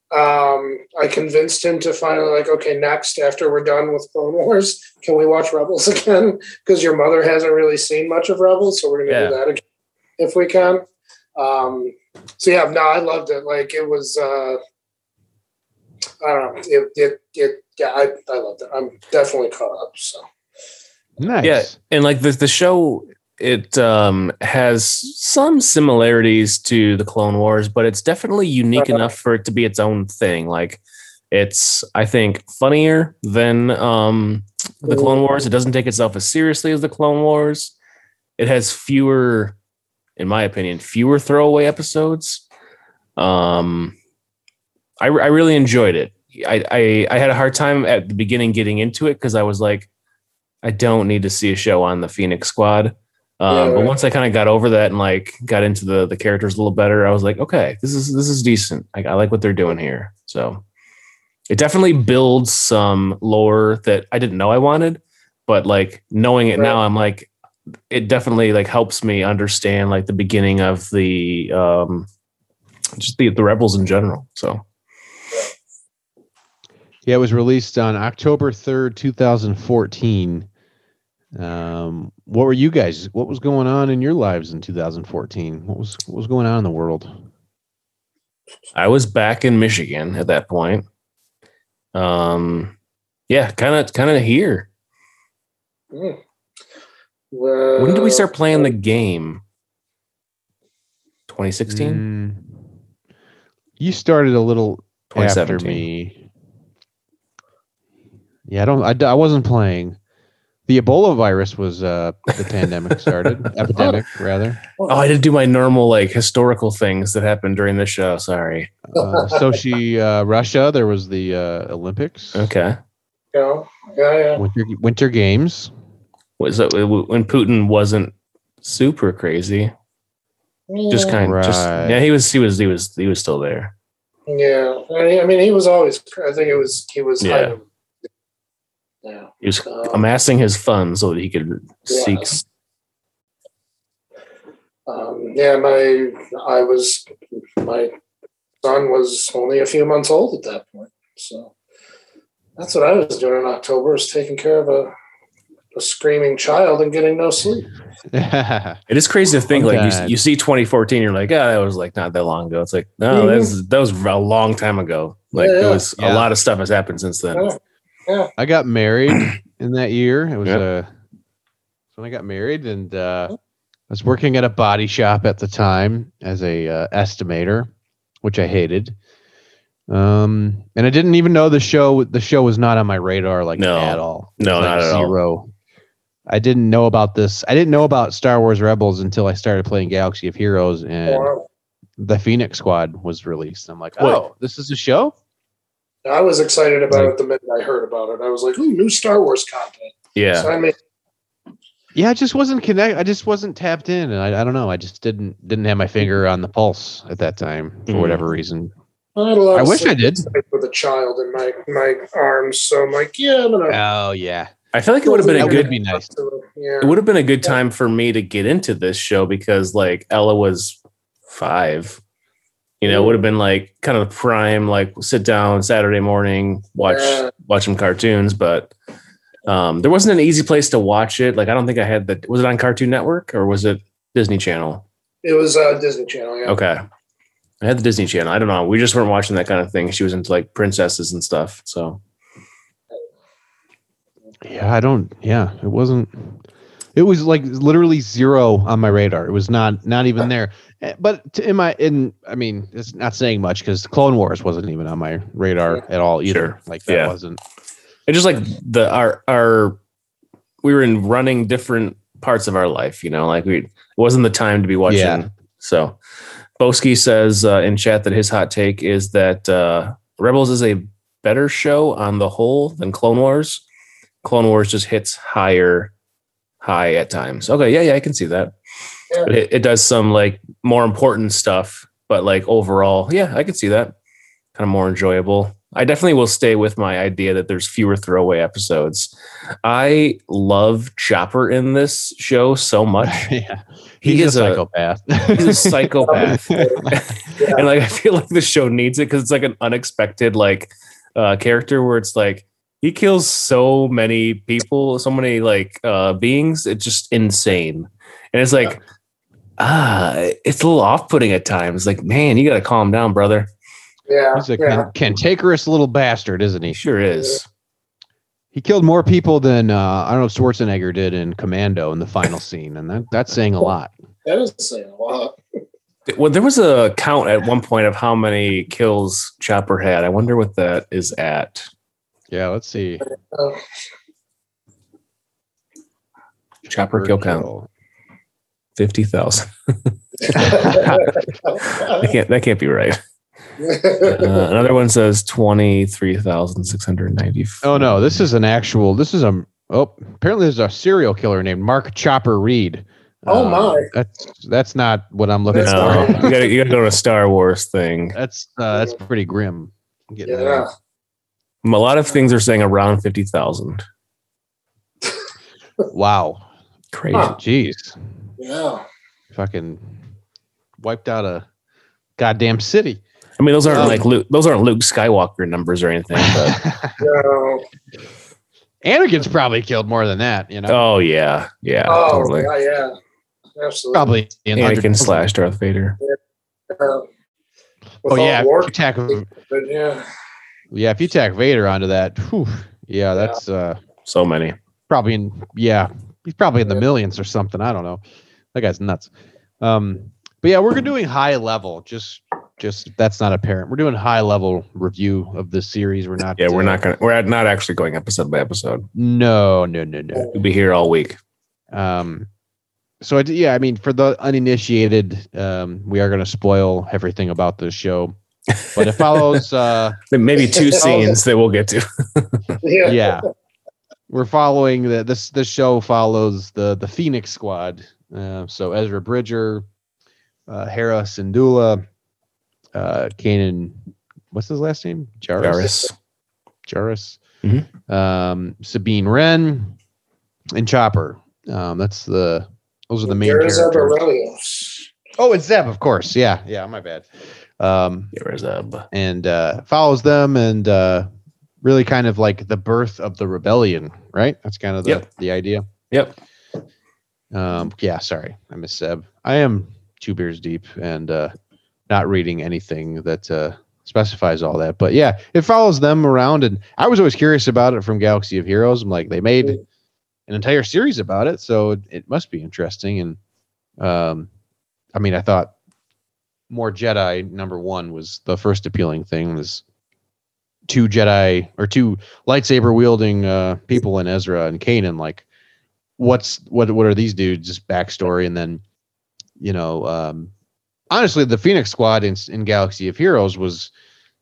Um, I convinced him to finally like, okay, next after we're done with Clone Wars, can we watch Rebels again? Because your mother hasn't really seen much of Rebels, so we're gonna Yeah. do that again if we can. Um, so yeah, no, I loved it. Like it was, uh, I don't know, it, it, it yeah, I, I loved it. I'm definitely caught up. So Nice. Yeah. And like the, the show, it um, has some similarities to the Clone Wars, but it's definitely unique Uh-huh. enough for it to be its own thing. Like it's, I think, funnier than um, the Clone Wars. It doesn't take itself as seriously as the Clone Wars. It has fewer, in my opinion, fewer throwaway episodes. Um, I, I really enjoyed it. I, I I had a hard time at the beginning getting into it because I was like, I don't need to see a show on the Phoenix Squad. Um, Yeah, But once I kind of got over that and like got into the the characters a little better, I was like, okay, this is this is decent. I, I like what they're doing here. So it definitely builds some lore that I didn't know I wanted, but like knowing it now, I'm like, it definitely like helps me understand like the beginning of the um just the the rebels in general. So Yeah, it was released on October 3rd, 2014. Um, what were you guys? What was going on in your lives in 2014? What was what was going on in the world? I was back in Michigan at that point. Um, yeah, kind of, kind of here. Mm. When did we start playing the game? 2016, Mm, you started a little after 2017. me. Yeah, I don't. I, I wasn't playing. The Ebola virus was uh the pandemic started, epidemic rather. Oh, I didn't do my normal like historical things that happened during the show. Sorry. Uh, Sochi, uh, Russia. There was the uh, Olympics, Okay. You know, yeah, yeah. Winter Winter Games. Was it when Putin wasn't super crazy? Just kind of, just yeah. He was, he was, he was, he was still there. Yeah, I mean, I mean, he was always. I think it was he was. Yeah. hiding. Yeah. He was Um, amassing his funds so that he could Yeah. seek. Um, yeah, my I was my son was only a few months old at that point, so that's what I was doing in October is taking care of a a screaming child and getting no sleep. It is crazy to think like you, you see 2014, you're like, ah, that was like not that long ago. It's like, no, Mhm. that's that was a long time ago. Like Yeah, there was Yeah. a lot of stuff has happened since then. Yeah. I got married in that year. It was Yep. uh, when I got married, and uh, I was working at a body shop at the time as a uh, estimator, which I hated. Um, and I didn't even know the show. The show was not on my radar, like No. at all. No, Like, not at all. zero. I didn't know about this. I didn't know about Star Wars Rebels until I started playing Galaxy of Heroes, and Wow. the Phoenix Squad was released. I'm like, What? oh, this is a show. I was excited about Like- it the minute I heard about it. I was like, "Ooh, new Star Wars content!" Yeah. So I mean, Yeah, I just wasn't connect. I just wasn't tapped in, and I, I don't know. I just didn't didn't have my finger on the pulse at that time for Mhm. whatever reason. I had a lot. I of wish I did. with a child in my my arms, so I'm like, yeah, I'm gonna. Oh yeah, I feel like it would have been a good be nice. Yeah. it would have been a good time for me to get into this show because like Ella was five. You know, it would have been like kind of prime, like sit down Saturday morning, watch Yeah. watch some cartoons, but um there wasn't an easy place to watch it. Like I don't think I had the was it on Cartoon Network or was it Disney Channel? It was uh, Disney Channel. Yeah. Okay. I had the Disney Channel. I don't know. We just weren't watching that kind of thing. She was into like princesses and stuff. So yeah. I don't. Yeah, it wasn't. It was like literally zero on my radar. It was not not even there. Eh, But to, in my in, I mean, it's not saying much because Clone Wars wasn't even on my radar at all either. Sure. Like that Yeah. wasn't. it just like the our our we were in running different parts of our life, you know, like we it wasn't the time to be watching. Yeah. So Boski says uh, in chat that his hot take is that uh, Rebels is a better show on the whole than Clone Wars. Clone Wars just hits higher high at times. Okay, yeah, yeah, I can see that. Yeah. It, it does some like more important stuff, but like overall, yeah, I can see that. Kind of more enjoyable. I definitely will stay with my idea that there's fewer throwaway episodes. I love Chopper in this show so much. yeah, He he's is a a psychopath. he's a psychopath. Yeah. and like I feel like the show needs it because it's like an unexpected like uh character where it's like he kills so many people, so many like uh beings. It's just insane. And it's like ah, it's a little off-putting at times. Like, man, you gotta calm down, brother. Yeah. He's a yeah. can- cantankerous little bastard, isn't He he? sure is. He killed more people than uh, I don't know if Schwarzenegger did in Commando in the final scene, and that, that's saying a lot. That is saying a lot. Well, there was a count at one point of how many kills Chopper had. I wonder what that is at. Yeah, let's see. Chopper kill count fifty thousand. That can't that can't be right. Uh, another one says twenty three thousand six hundred ninety. Oh no, this is an actual. This is a. Oh, apparently there's a serial killer named Mark Chopper Read. Oh, Uh, my. That's that's not what I'm looking That's No, for. you gotta you gotta go to a Star Wars thing. That's uh, that's pretty grim. I'm yeah. A lot of things are saying around fifty thousand. Wow. Crazy. Huh. Jeez, Yeah. fucking wiped out a goddamn city. I mean, those aren't Um, like Luke, those aren't Luke Skywalker numbers or anything. But No. Anakin's probably killed more than that. You know, oh yeah, yeah, Oh, totally. yeah, yeah. Absolutely. probably in Anakin hundreds. slash Darth Vader. Uh, Oh yeah, if War, you tack, but yeah. Yeah, if you tack Vader onto that, whew, yeah, that's uh, So many. probably in yeah, he's probably in the millions or something. I don't know. That guy's nuts. Um, but yeah, we're doing high level. Just, just that's not apparent. We're doing high level review of the series. We're not. Yeah, we're uh, not gonna. We're not actually going episode by episode. No, no, no, no. We'll be here all week. Um, so I, d- yeah, I mean, for the uninitiated, um, we are going to spoil everything about this show, but it follows. uh, Maybe two scenes that we'll get to. Yeah. yeah, we're following the this this show follows the the Phoenix Squad. Uh, so Ezra Bridger, uh, Hera Syndulla, uh, Kanan, what's his last name? Jarrus. Jarrus, Mhm. um, Sabine Wren, and Chopper. Um, that's the those are the main There's characters. Orrelios. Oh, it's Zeb, of course. Yeah, yeah, my bad. Um, and uh, follows them and uh, really kind of like the birth of the rebellion, right? That's kind of the, Yep. the idea. Yep. Um, yeah, sorry, I miss Zeb. I am two beers deep and uh, not reading anything that uh, specifies all that. But yeah, it follows them around, and I was always curious about it from Galaxy of Heroes. I'm like, they made an entire series about it, so it, it must be interesting. And um, I mean, I thought more Jedi number one was the first appealing thing was two Jedi or two lightsaber wielding uh, people in Ezra and Kanan. Like, what's what what are these dudes' backstory? And then, you know, um, honestly, the Phoenix Squad in, in Galaxy of Heroes was,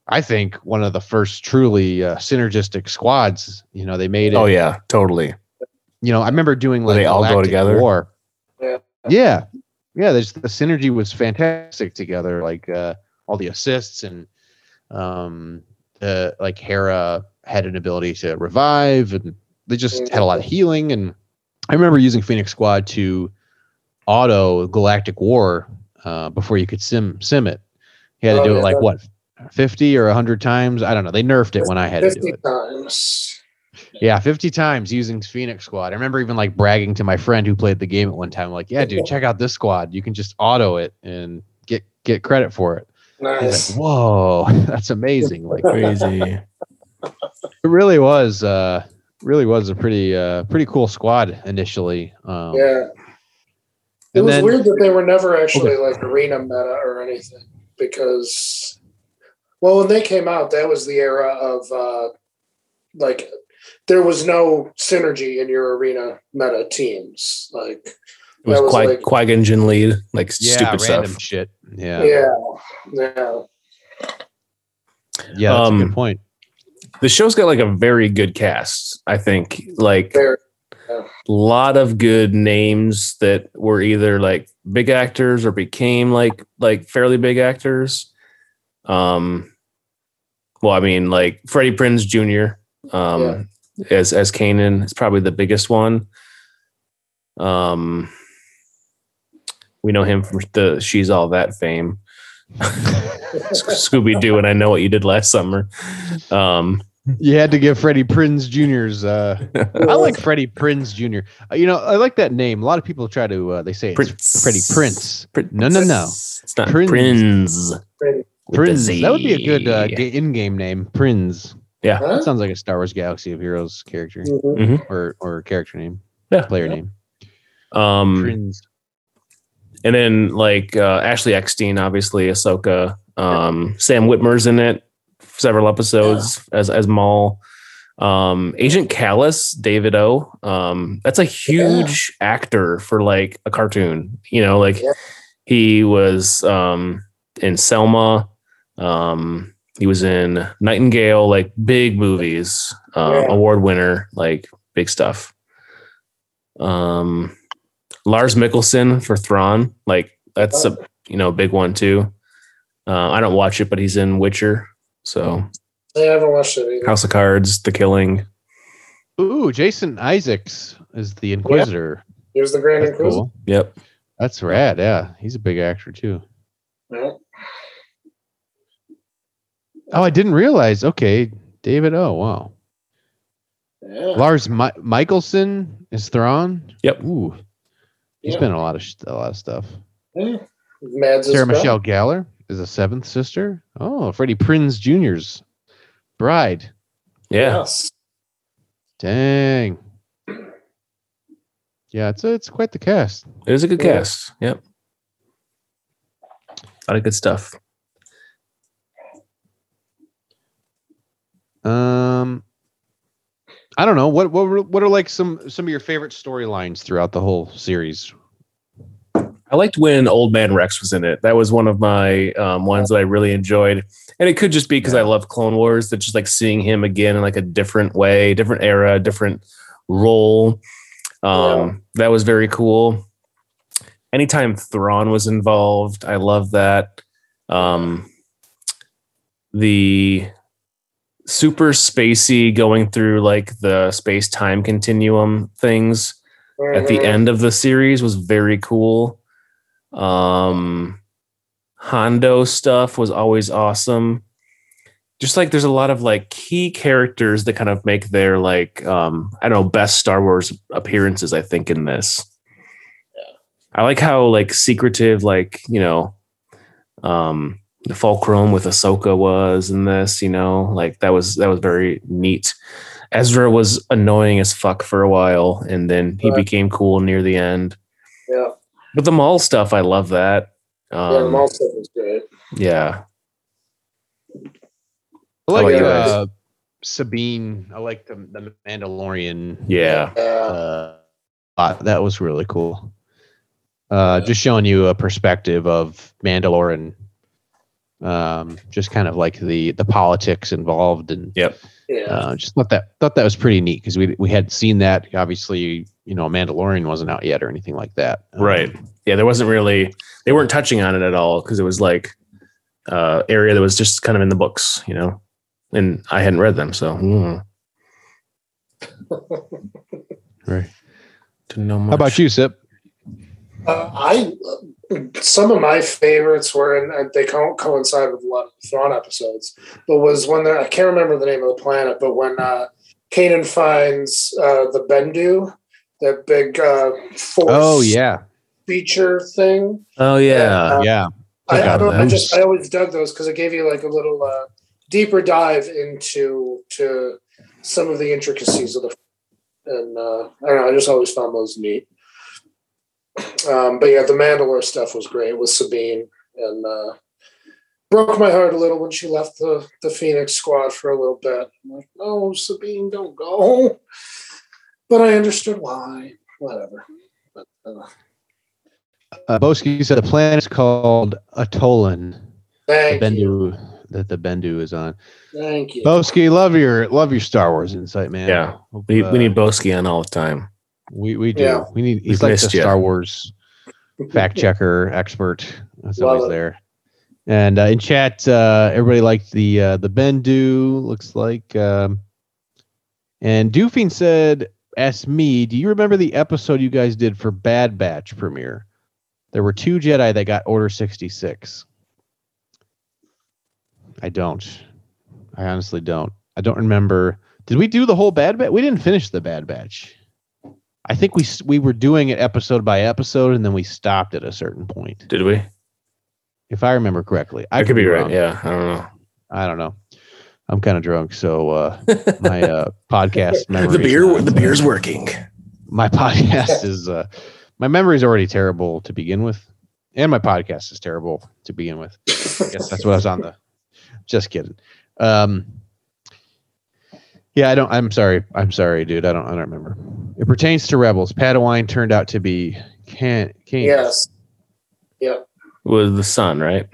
I think, one of the first truly uh, synergistic squads. You know, they made it. Oh yeah, totally. You know, I remember doing Where like they all go together? War. Yeah. Yeah. Yeah. There's the synergy was fantastic together. Like uh, all the assists and um, uh, like Hera had an ability to revive, and they just had a lot of healing. And I remember using Phoenix Squad to auto Galactic War uh, before you could sim sim it. You had to Oh, do yeah, it like what, fifty or hundred times? I don't know. They nerfed it when I had to do it. times. Yeah, 50 times using Phoenix Squad. I remember even like bragging to my friend who played the game at one time, like, yeah, dude, check out this squad. You can just auto it and get get credit for it. He's Nice. like, whoa, that's amazing. Like Crazy. it really was uh really was a pretty uh pretty cool squad initially. Um Yeah. It was then- weird that they were never actually like arena meta or anything because, well, when they came out, that was the era of uh, like there was no synergy in your arena meta teams. Like, It was That was Qui like- Qui Gon Jinn lead, like yeah, stupid random stuff. shit. Yeah. yeah, yeah, Yeah, that's a Um, good point. The show's got like a very good cast. I think like Very- a lot of good names that were either like big actors or became like like fairly big actors. Um, well, I mean, like Freddie Prinz Jr. Um, as as Kanan is probably the biggest one. Um, we know him from the "She's All That" fame. Scooby Doo, and I know what you did last summer. Um, You had to give Freddie Prinz Jr.'s uh I like Freddie Prinz Jr. Uh, you know, I like that name. A lot of people try to uh, they say it's Prince. Freddie Prince. Prin- No, no, no. It's not Prinz. Prinz. Prinz. Prinz. That would be a good uh, in-game name. Prinz. Yeah. Huh? That sounds like a Star Wars Galaxy of Heroes character Mhm. or or character name, Yeah. player Yeah. name. Um, Prinz. and then like uh, Ashley Eckstein, obviously Ahsoka. Um, Sam Witwer's in it, several episodes as as Maul. Um, Agent Kallus, David O. Um, that's a huge actor for like a cartoon. You know, like Yeah. he was um in Selma. Um, he was in Nightingale, like big movies, um, Yeah. award winner, like big stuff. Um, Lars Mikkelsen for Thrawn, like that's a you know big one too. Uh, I don't watch it, but he's in Witcher, so I haven't watched it either. House of Cards, The Killing. Ooh, Jason Isaacs is the Inquisitor. He was the Grand That's Inquisitor. cool. Yep. That's rad. Yeah, he's a big actor too. Yeah. Oh, I didn't realize. Okay, David. Oh, wow. Yeah. Lars Mi- Mikkelsen is Thrawn. Yep. Ooh, he's Yeah. been a lot of sh- a lot of stuff. yeah. Mads Sarah Michelle Gellar is a seventh sister. Oh, Freddie Prinz Jr.'s bride. Yeah. Yes. Dang. Yeah, it's it's quite the cast. It was a good Yeah. cast. Yep. A lot of good stuff. Um, I don't know what what were, what are like some some of your favorite storylines throughout the whole series. I liked when Old Man Rex was in it. That was one of my um, ones that I really enjoyed. And it could just be because I love Clone Wars, that just like seeing him again in like a different way, different era, different role. Um, That was very cool. Anytime Thrawn was involved, I love that. Um, the super spacey going through like the space time continuum things at the Mhm. end of the series was very cool. Um Hondo stuff was always awesome. Just like there's a lot of like key characters that kind of make their like um I don't know best Star Wars appearances I think in this. Yeah. I like how like secretive like, you know, um the fulcrum with Ahsoka was in this, you know, like that was that was very neat. Ezra was annoying as fuck for a while, and then he Right. became cool near the end. Yeah. But the Maul stuff, I love that. yeah, the Um, Maul stuff was great. yeah, I like about uh, Sabine. I like the the Mandalorian. yeah, Uh, Uh, that was really cool. Uh, just showing you a perspective of Mandalorian. Um, just kind of like the the politics involved and yep, yeah. uh, just thought that thought that was pretty neat because we we had seen that obviously you know Mandalorian wasn't out yet or anything like that Um, right. Yeah, there wasn't really they weren't touching on it at all because it was like uh area that was just kind of in the books, you know, and I hadn't read them, so mm, right. didn't know much. How about you, Sip? Uh, I some of my favorites were, and they don't coincide with a lot of Thrawn episodes, but was when they're, I can't remember the name of the planet, but when uh, Kanan finds uh, the Bendu, that big uh, force Oh yeah, feature thing. Oh yeah, Uh, yeah. I, I, Forgot don't, I just I always dug those because it gave you like a little uh, deeper dive into to some of the intricacies of the and uh, I don't know I just always found those neat. Um, but yeah, the Mandalore stuff was great with Sabine and uh, broke my heart a little when she left the the Phoenix Squad for a little bit. I'm like, no, Sabine, don't go. But I understood why. Whatever. But, uh, Uh, Boski said the planet's called Atollon. The thank you. Bendu that the Bendu is on. Thank you. Boski, love your love your Star Wars insight, man. Yeah. Hope, we, uh, we need Boski on all the time. we we do. Yeah. We need We've he's like the missed ya. Star Wars fact checker expert. That's Love always it. there. And uh, in chat, uh, everybody liked the uh, the Bendu. Looks like, um, and Doofing said, "Ask me, do you remember the episode you guys did for Bad Batch premiere? There were two Jedi that got Order sixty six. I don't. I honestly don't. I don't remember. Did we do the whole Bad Batch? We didn't finish the Bad Batch. I think we we were doing it episode by episode, and then we stopped at a certain point, Did we? if I remember correctly. I could be right. wrong. Yeah, I don't know. I don't know. I'm kind of drunk, so uh, my uh, podcast memory. the beer, the beer's working. My podcast is uh, my memory is already terrible to begin with, and my podcast is terrible to begin with. I guess that's what I was on the. Just kidding. Um, yeah, I don't. I'm sorry. I'm sorry, dude. I don't. I don't remember. It pertains to rebels. Padawan turned out to be can. can Yes. Yep. With the sun, right?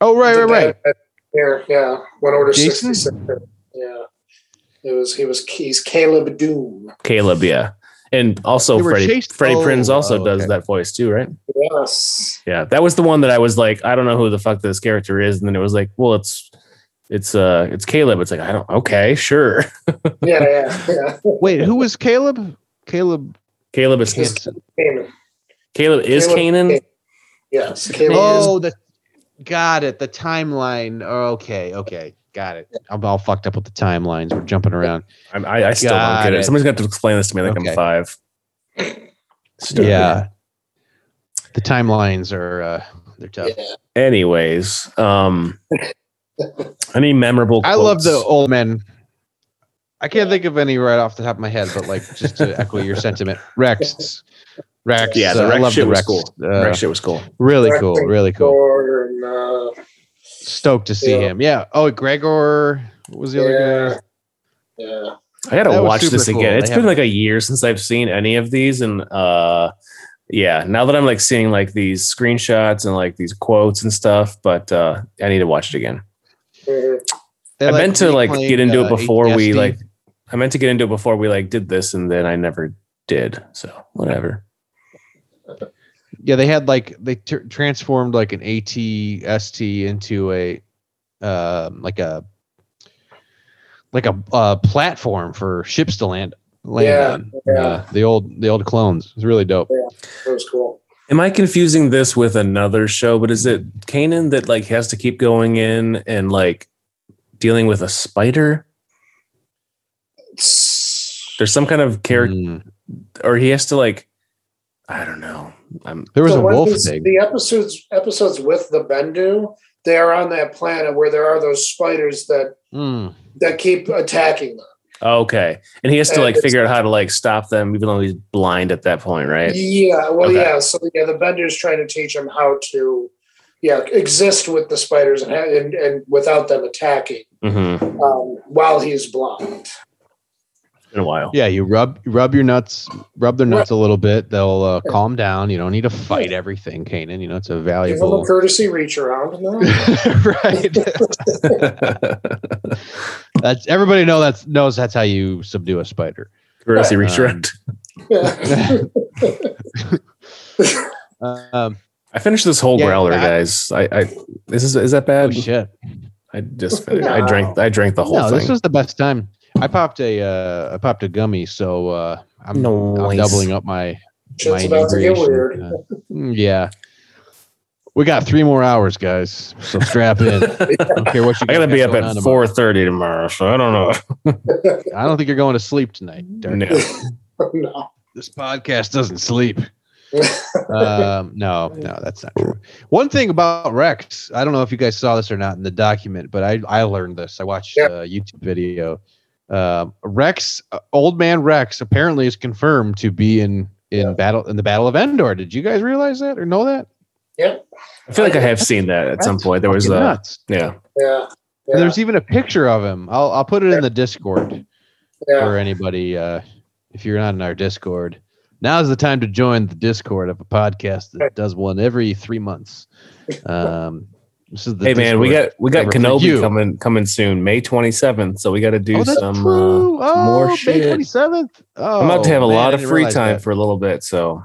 Oh right, right, right. bad- Here, yeah. When Order Jason? 66. Yeah. It was he was he's Caleb Dume. Caleb, yeah. And also They Freddie chased- Freddie oh, Prinz also oh, does okay. that voice too, right? Yes. Yeah. That was the one that I was like, I don't know who the fuck this character is. And then it was like, well, it's it's uh it's Caleb. It's like, I don't okay, sure. Yeah, yeah, yeah. Wait, who was Caleb? Caleb. Caleb is Hansen. Kanan. Caleb is Caleb- Kanan. Yes. Caleb Oh, the got it. The timeline. Oh, Okay, okay, got it. I'm all fucked up with the timelines. We're jumping around. I'm, I, I still Got don't get it. it. Somebody's got to explain this to me like Okay. I'm five. Stupid. Yeah, the timelines are uh, they're tough. Yeah. Anyways, um, any memorable? I love the old man. I can't think of any right off the top of my head, but like just to echo your sentiment, Rex. Rex. Yeah, the uh, I Rex love shit the was Rex. cool. Uh, Rex shit was cool. really Rex cool. Really cool. Gregor and, uh, Stoked to see Yeah. him. Yeah. Oh, Gregor. What was the other guy? yeah. Yeah. I gotta That watch this again. cool. It's They been have- like a year since I've seen any of these, and uh, yeah, now that I'm like seeing like these screenshots and like these quotes and stuff, but uh, I need to watch it again. They, I meant to like get into uh, it before we like. I meant to get into it before we like did this, and then I never did. So whatever. Yeah, they had like they t- transformed like an ATST into a um like a like a uh, platform for ships to land land Yeah, on. yeah. Uh, the old the old clones. It's really dope. That was cool. Am I confusing this with another show? But is it Kanan that like has to keep going in and like dealing with a spider? There's some kind of character, Mm. or he has to like, I don't know. I'm There was So a wolf these- thing. The episodes episodes with the Bendu, they are on that planet where there are those spiders that Mm. that keep attacking them. Okay, and he has to like figure out how to like stop them, even though he's blind at that point, right? Yeah, well, Okay. yeah. So yeah, the Bendu's trying to teach him how to, yeah, exist with the spiders and and, and without them attacking Mm-hmm. um, while he's blind. In a while. Yeah, you rub rub your nuts, rub their nuts a little bit. They'll uh, calm down. You don't need to fight everything, Kanan. You know it's a Give him a valuable. courtesy reach around. No? right. That's everybody know that's knows that's how you subdue a spider. Courtesy Um, redirect. Yeah. Um, I finished this whole Yeah, growler, I- guys. I, I this is is that bad? oh shit! I just finished. I drank. I drank the whole No, thing. this was the best time. I popped a uh, I popped a gummy, so uh, I'm, I'm doubling up my Shit's my about to get weird. Uh, mm, yeah, we got three more hours, guys. So strap in. I don't care what you. I gotta be up at four thirty tomorrow, so I don't know. I don't think you're going to sleep tonight. Dirk. No. no. This podcast doesn't sleep. um, no, no, that's not true. One thing about Rex, I don't know if you guys saw this or not in the document, but I I learned this. I watched Yeah. a YouTube video. Um, Rex, uh, old man Rex, apparently is confirmed to be in in Yeah. battle in the Battle of Endor. Did you guys realize that or know that? Yeah. I feel like I have seen that at some point. There was a nuts. yeah. Yeah. Yeah. There's even a picture of him. I'll I'll put it in the Discord yeah. for anybody. Uh, if you're not in our Discord, now's the time to join the Discord of a podcast that does one every three months. Um, this is the Hey man, we got we got cover for you. Kenobi coming coming soon, May twenty seventh. So we got to do oh, that's some. Uh, true. oh, more May shit. 27th. Oh, I'm about to have a man, lot of didn't free realize time that. for a little bit. So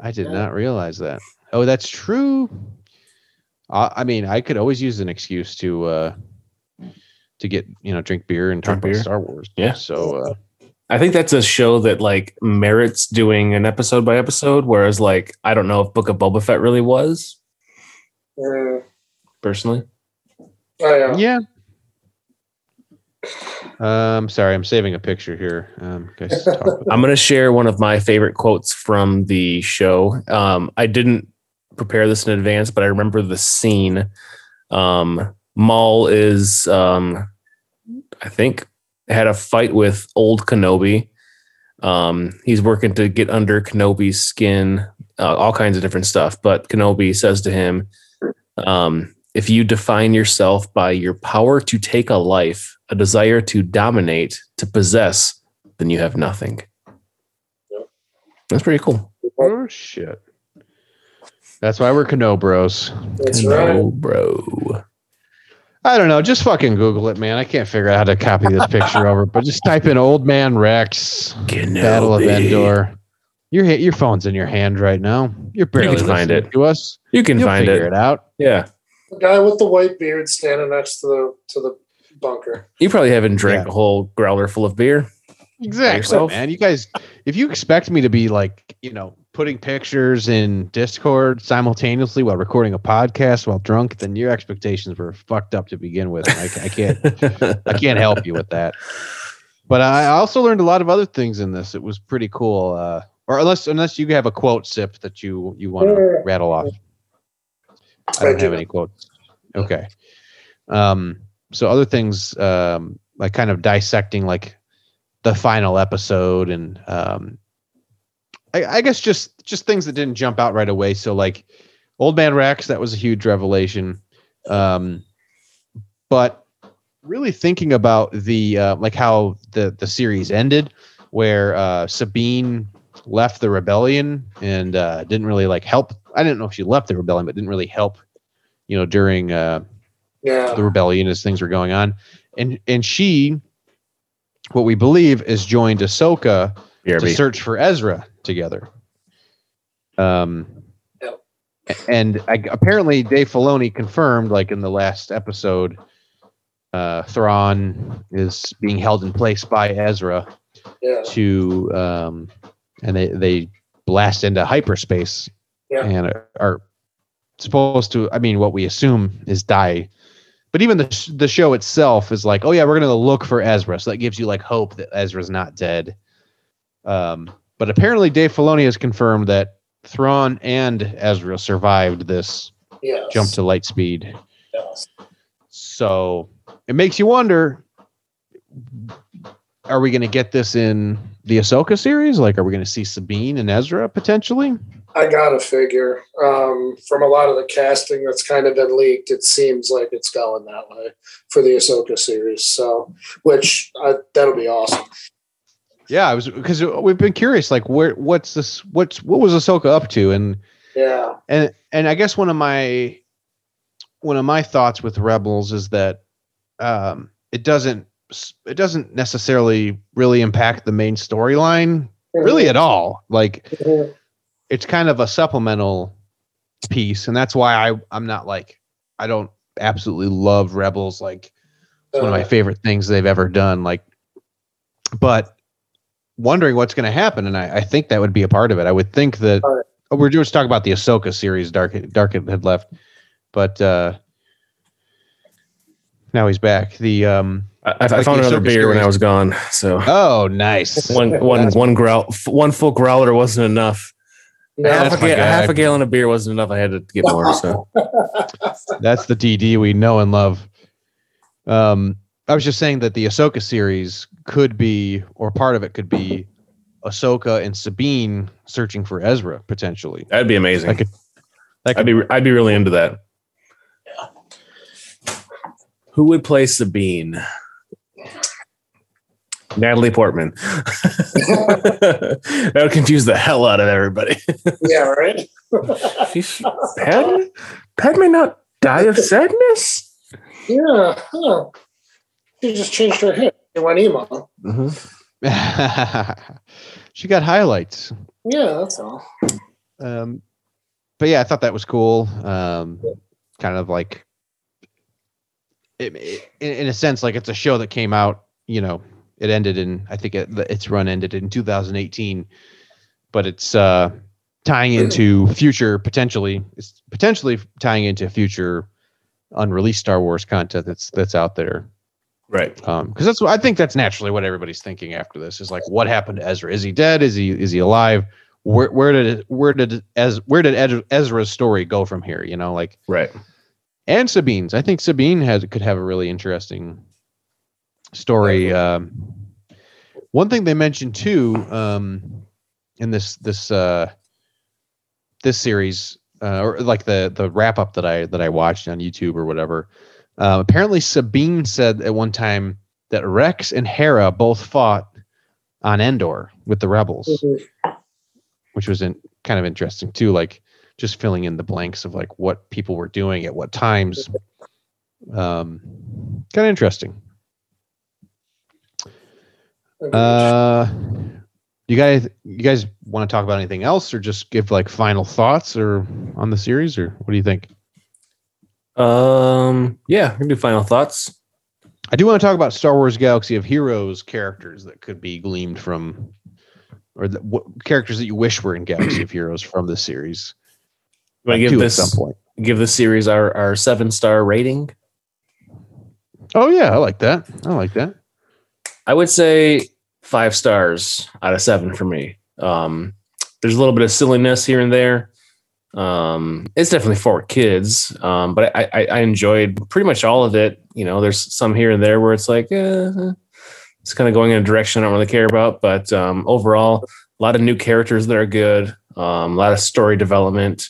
I did not realize that. Oh, that's true. I, I mean, I could always use an excuse to uh to get you know drink beer and talk Drink about beer. Star Wars. Yeah. So uh, I think that's a show that like merits doing an episode by episode. Whereas like I don't know if Book of Boba Fett really was Mm. Personally. Oh, yeah. yeah. Um, sorry, I'm saving a picture here. Um, guys, I'm going to share one of my favorite quotes from the show. Um, I didn't prepare this in advance, but I remember the scene. Um, Maul is, um, I think, had a fight with old Kenobi. Um, he's working to get under Kenobi's skin, uh, all kinds of different stuff. But Kenobi says to him, um, if you define yourself by your power to take a life, a desire to dominate, to possess, then you have nothing. Yep. That's pretty cool. oh, oh shit. That's why we're Cano Bros. That's No, right. bro. I don't know. Just fucking Google it, man. I can't figure out how to copy this picture over, but just type in "Old Man Rex Battle of Endor." Your your phone's in your hand right now. You're barely can find it. to us. You can You'll find figure it. it out. Yeah. The guy with the white beard standing next to the to the bunker. You probably haven't drank Yeah. a whole growler full of beer. Exactly, yourself? man. You guys, if you expect me to be like, you know, putting pictures in Discord simultaneously while recording a podcast while drunk, then your expectations were fucked up to begin with. I, I can't, I can't help you with that. But I also learned a lot of other things in this. It was pretty cool. Uh, or unless, unless you have a quote sip that you you want to rattle off. I don't have any quotes. Okay. Um, so other things, um, like kind of dissecting like the final episode and um, I, I guess just just things that didn't jump out right away. So like Old Man Rex, that was a huge revelation. Um, but really thinking about the uh, like how the the series ended, where uh, Sabine left the rebellion and uh, didn't really like help. I didn't know if she left the rebellion, but didn't really help. You know, during uh, Yeah. the rebellion as things were going on, and and she, what we believe, is joined Ahsoka to search for Ezra together. Um, Yep. and I, apparently Dave Filoni confirmed, like in the last episode, uh, Thrawn is being held in place by Ezra Yeah. to, um, and they they blast into hyperspace Yeah. and are, are supposed to. I mean, what we assume is die. But even the sh- the show itself is like, oh yeah, we're gonna look for Ezra, so that gives you like hope that Ezra's not dead. Um, but apparently, Dave Filoni has confirmed that Thrawn and Ezra survived this Yes. jump to light speed. Yes. So it makes you wonder: Are we going to get this in the Ahsoka series? Like, are we going to see Sabine and Ezra potentially? I gotta figure. Um, from a lot of the casting that's kind of been leaked, it seems like it's going that way for the Ahsoka series. So, which uh, that'll be awesome. Yeah, I was because we've been curious, like, where, what's this? What's what was Ahsoka up to? And Yeah. and and I guess one of my one of my thoughts with Rebels is that um, it doesn't it doesn't necessarily really impact the main storyline really at all. Like it's kind of a supplemental piece, and that's why I I'm not like I don't absolutely love Rebels. Like it's one of my Uh, favorite things they've ever done. Like, but wondering what's going to happen, and I, I think that would be a part of it. I would think that oh, we're just talking about the Ahsoka series. Dark Dark had left, but uh now he's back. The um I, I Like found another Ahsoka beer when I was gone. So oh nice. one one one growl one full growler wasn't enough. no. half, a ga- half a gallon of beer wasn't enough. I had to get more. So That's the DD we know and love. Um, I was just saying that the Ahsoka series could be, or part of it could be, Ahsoka and Sabine searching for Ezra potentially. that'd be amazing. I could- That I'd could, be I'd be really into that. Who would play Sabine? Natalie Portman. that would confuse the hell out of everybody. yeah, right. She's Padme. Padme not die of sadness. Yeah. Huh. She just changed her hair. It went emo. she got highlights. Yeah, that's all. Um, but yeah, I thought that was cool. Um, kind of like, it, it- in, in a sense, like it's a show that came out. You know, it ended in I think it, its run ended in 2018, but it's uh, tying into future potentially. It's potentially tying into future unreleased Star Wars content that's that's out there. Right. Um, because that's what I think that's naturally what everybody's thinking after this is like, what happened to Ezra? Is he dead? Is he is he alive? Where where did it, where did as where did Ezra's story go from here? You know, like Right. and Sabine's. I think Sabine has could have a really interesting story. Um, one thing they mentioned too um, in this this uh, this series, uh, or like the the wrap up that I that I watched on YouTube or whatever. Uh, apparently, Sabine said at one time that Rex and Hera both fought on Endor with the rebels, Mhm. which was in, kind of interesting too. Like just filling in the blanks of like what people were doing at what times. Um, kind of interesting. Uh, you guys, you guys want to talk about anything else, or just give like final thoughts, or on the series, or what do you think? Um. Yeah. We can do final thoughts. I do want to talk about Star Wars Galaxy of Heroes characters that could be gleamed from, or the, what, characters that you wish were in Galaxy of Heroes from the series. You want to give Two this at some point. give this series our our seven star rating? Oh yeah, I like that. I like that. I would say five stars out of seven for me. Um, there's a little bit of silliness here and there. Um, it's definitely for kids, um, but I, I, I enjoyed pretty much all of it. You know, there's some here and there where it's like, eh, it's kind of going in a direction I don't really care about. But um, overall, a lot of new characters that are good, um, a lot of story development.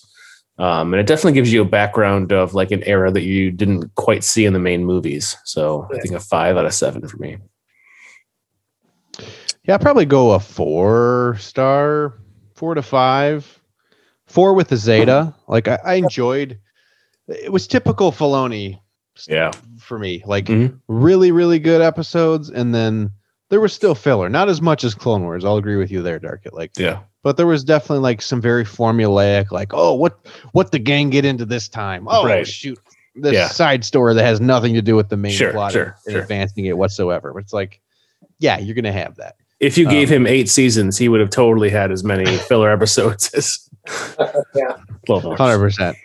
Um, and it definitely gives you a background of like an era that you didn't quite see in the main movies. So I think a five out of seven for me. Yeah, I'd probably go a four star, four to five, four with the Zeta. Like I, I enjoyed. It was typical Filoni Yeah. for me. Like Mhm. really, really good episodes, and then there was still filler. Not as much as Clone Wars. I'll agree with you there, Dark. Like, Yeah. but there was definitely like some very formulaic. Like, oh, what what the gang get into this time? Oh, Right. shoot, this Yeah. side story that has nothing to do with the main Sure, plot sure, and sure. advancing it whatsoever. But it's like, yeah, you're gonna have that. If you gave Um, him eight seasons, he would have totally had as many filler episodes as Yeah. Hundred percent.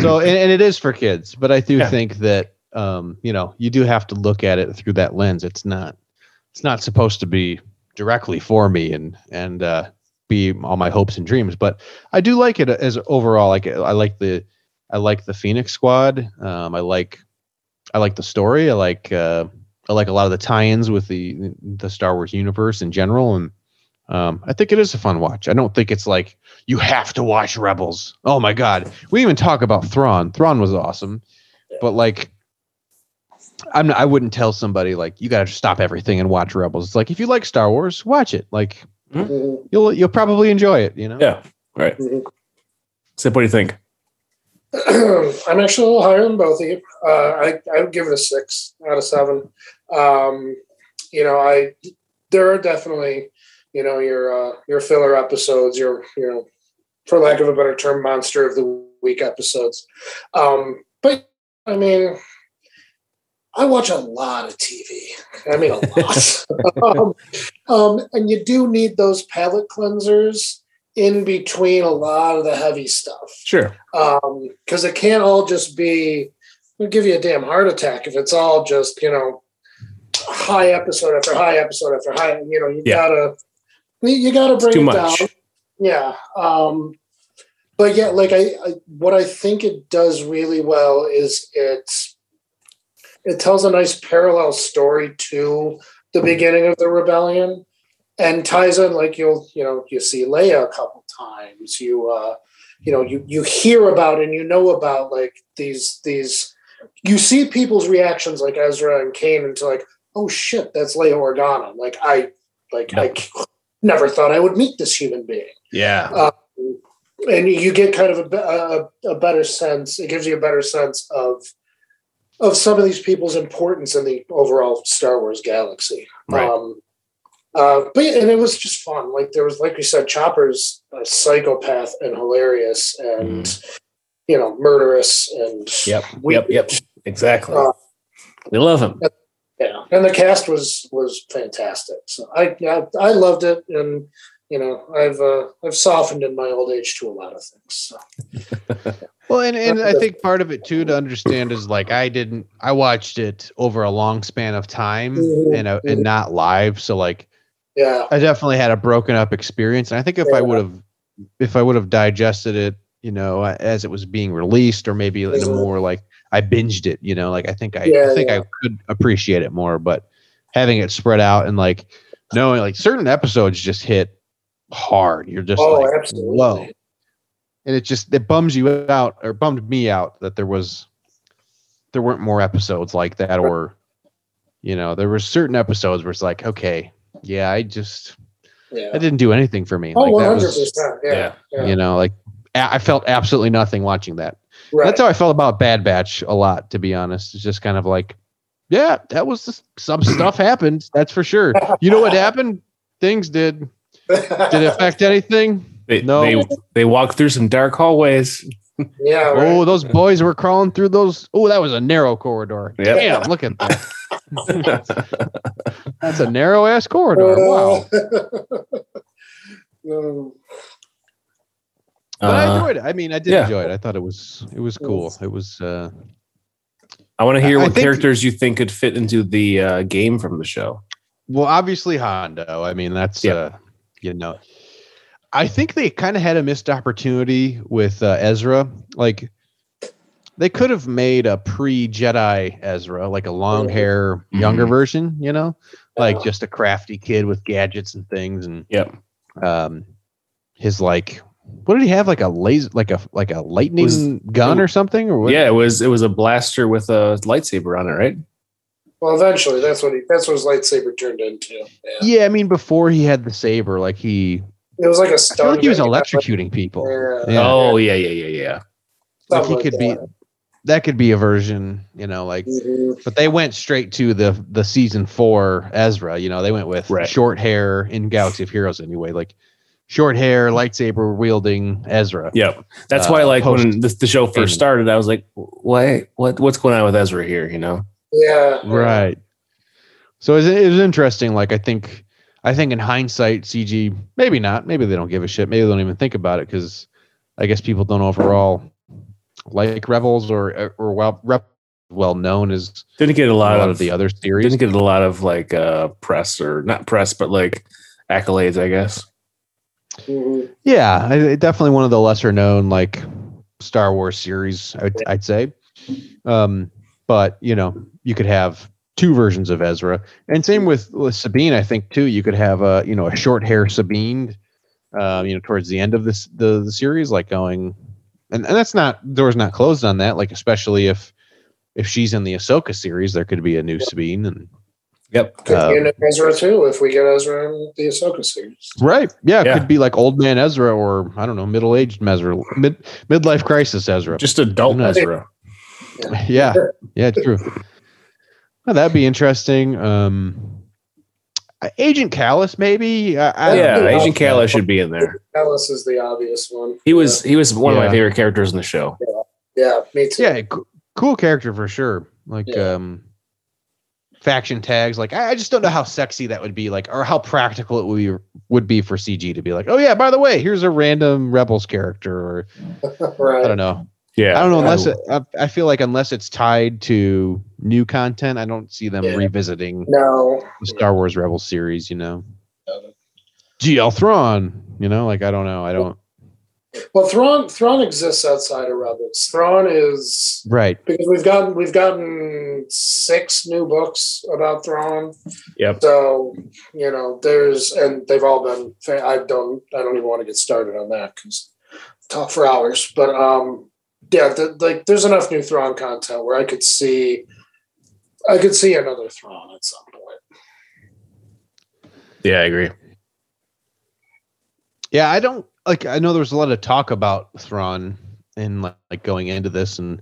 So, and, and it is for kids, but I do Yeah. think that um, you know you do have to look at it through that lens. It's not, it's not supposed to be directly for me and and uh, be all my hopes and dreams. But I do like it as overall. Like I like the, I like the Phoenix Squad. Um, I like, I like the story. I like, uh, I like a lot of the tie-ins with the the Star Wars universe in general, and um, I think it is a fun watch. I don't think it's like you have to watch Rebels. Oh my god, we even talk about Thrawn. Thrawn was awesome, but like, I'm not, I wouldn't tell somebody like you got to stop everything and watch Rebels. It's like if you like Star Wars, watch it. Like Mhm. you'll you'll probably enjoy it. You know. Yeah. Right. Mhm. Sip, what do you think? I'm actually a little higher than both of you. Uh, I I would give it a six out of seven. Um, you know, I there are definitely you know your uh, your filler episodes, your you know, for lack of a better term, monster of the week episodes. Um, but I mean, I watch a lot of TV. I mean, a lot. um, um, and you do need those palate cleansers in between a lot of the heavy stuff Sure. Um, because it can't all just be it'll give you a damn heart attack if it's all just you know high episode after high episode after high you know you Yeah. gotta you gotta bring it much. down yeah um but yeah like I, I what i think it does really well is it's it tells a nice parallel story to the beginning of the rebellion and ties in like you'll you know you see leia a couple times you uh you know you you hear about and you know about like these these you see people's reactions like Ezra and Kane to like oh shit that's Leia Organa like I like I never thought I would meet this human being Yeah. and you get kind of a, a, a better sense it gives you a better sense of of some of these people's importance in the overall Star Wars galaxy Right. um uh, but yeah, and it was just fun. Like there was, like we said, Chopper's a psychopath and hilarious, and you know, murderous and Yep. we- Yep. Yep. Exactly. Uh, we love him. Yeah. And the cast was was fantastic. So I I, I loved it, and you know, I've uh, I've softened in my old age to a lot of things. So. Well, and, and I think part of it too to understand is like I didn't I watched it over a long span of time Mhm. and uh, and not live, so like Yeah, I definitely had a broken up experience. And I think if I would have if I would have digested it, you know, as it was being released, or maybe in a Mhm. more like I binged it, you know, like I think I, Yeah, I think yeah. I could appreciate it more, but having it spread out and like knowing like certain episodes just hit hard. You're just oh, like absolutely. whoa. And it just it bums you out or bummed me out that there was there weren't more episodes like that or you know, there were certain episodes where it's like, okay, yeah, I just Yeah. that didn't do anything for me. Oh, Like one that hundred was, percent. Yeah. yeah. you know, like I felt absolutely nothing watching that. Right. That's how I felt about Bad Batch a lot, to be honest. It's just kind of like, yeah, that was just, some stuff happened. That's for sure. You know what happened? Things did. Did it affect anything? They, No. they they walk through some dark hallways. Yeah. Right. Oh, those boys were crawling through those. Oh, that was a narrow corridor. Yep. Damn, look at that. That's a narrow ass corridor. Wow. Um, But I Uh, enjoyed it. I mean, I did yeah. enjoy it. I thought it was it was cool. It was uh I want to hear I what think- characters you think could fit into the uh, game from the show. well, obviously Hondo. I mean, that's Yep. uh you know. I think they kind of had a missed opportunity with uh, Ezra. Like they could have made a pre-Jedi Ezra, like a long hair, younger Mhm. version, you know? Like just a crafty kid with gadgets and things and Yep. um his like what did he have like a laser like a like a lightning Was- gun or something or what Yeah, it was it was a blaster with a lightsaber on it, right? well, eventually, that's what he. That's what his lightsaber turned into. Yeah. yeah i mean before he had the saber like he It was like a stun. feel like he was gun. electrocuting people Yeah. Yeah. Oh yeah, yeah, yeah, yeah. like he could be that. that could be a version you know like Mhm. but they went straight to the the season four ezra you know they went with Right. short hair in galaxy of heroes anyway like short hair lightsaber wielding ezra Yep. That's Uh, why, like, post- when the, the show first started, I was like, "What? What? What's going on with Ezra here?" You know? Yeah. right so it was, it was interesting like i think i think in hindsight cg maybe not maybe they don't give a shit maybe they don't even think about it because i guess people don't overall like rebels or or well rep well known as Didn't get a a lot, lot of, of the other series Didn't get a lot of like uh press or not press, but like accolades, I guess. Mhm. yeah I, definitely one of the lesser known like star wars series I'd, I'd say. Um but you know you could have two versions of ezra. And same with, with sabine i think too. You could have a you know a short hair sabine um you know towards the end of this the, the series like going and, and that's not doors not closed on that. Like especially if if she's in the ahsoka series there could be a new sabine and Yep. Could Um, be in Ezra too if we get Ezra in the Ahsoka series. right yeah, it Yeah. could be like old man ezra or i don't know middle-aged ezra mid midlife crisis ezra Just adult Who knows? Ezra. yeah yeah true well, that'd be interesting um uh, agent Kallus maybe I, I, yeah, Yeah. Agent Kallus should be in there. Alice is the obvious one. He was he was one of my favorite characters in the show. Yeah, me too. yeah co- cool character for sure like Yeah. um faction tags like I, I just don't know how sexy that would be like or how practical it would be would be for cg to be like oh yeah by the way here's a random rebels character or right. i don't know Yeah. i don't know unless it, I, I feel like unless it's tied to new content i don't see them Yeah. revisiting No. the Star Wars Rebels series, you know. GL Thrawn, you know, like I don't know, I don't. Well, Thrawn Thrawn exists outside of Rebels. Thrawn is Right. because we've gotten we've gotten six new books about Thrawn. Yep. So you know, there's and they've all been. I don't. I don't even want to get started on that because talk for hours. But um, yeah, the, like there's enough new Thrawn content where I could see, I could see another Thrawn at some point. Yeah, I agree. Yeah, I don't like. I know there was a lot of talk about Thrawn and like, like going into this, and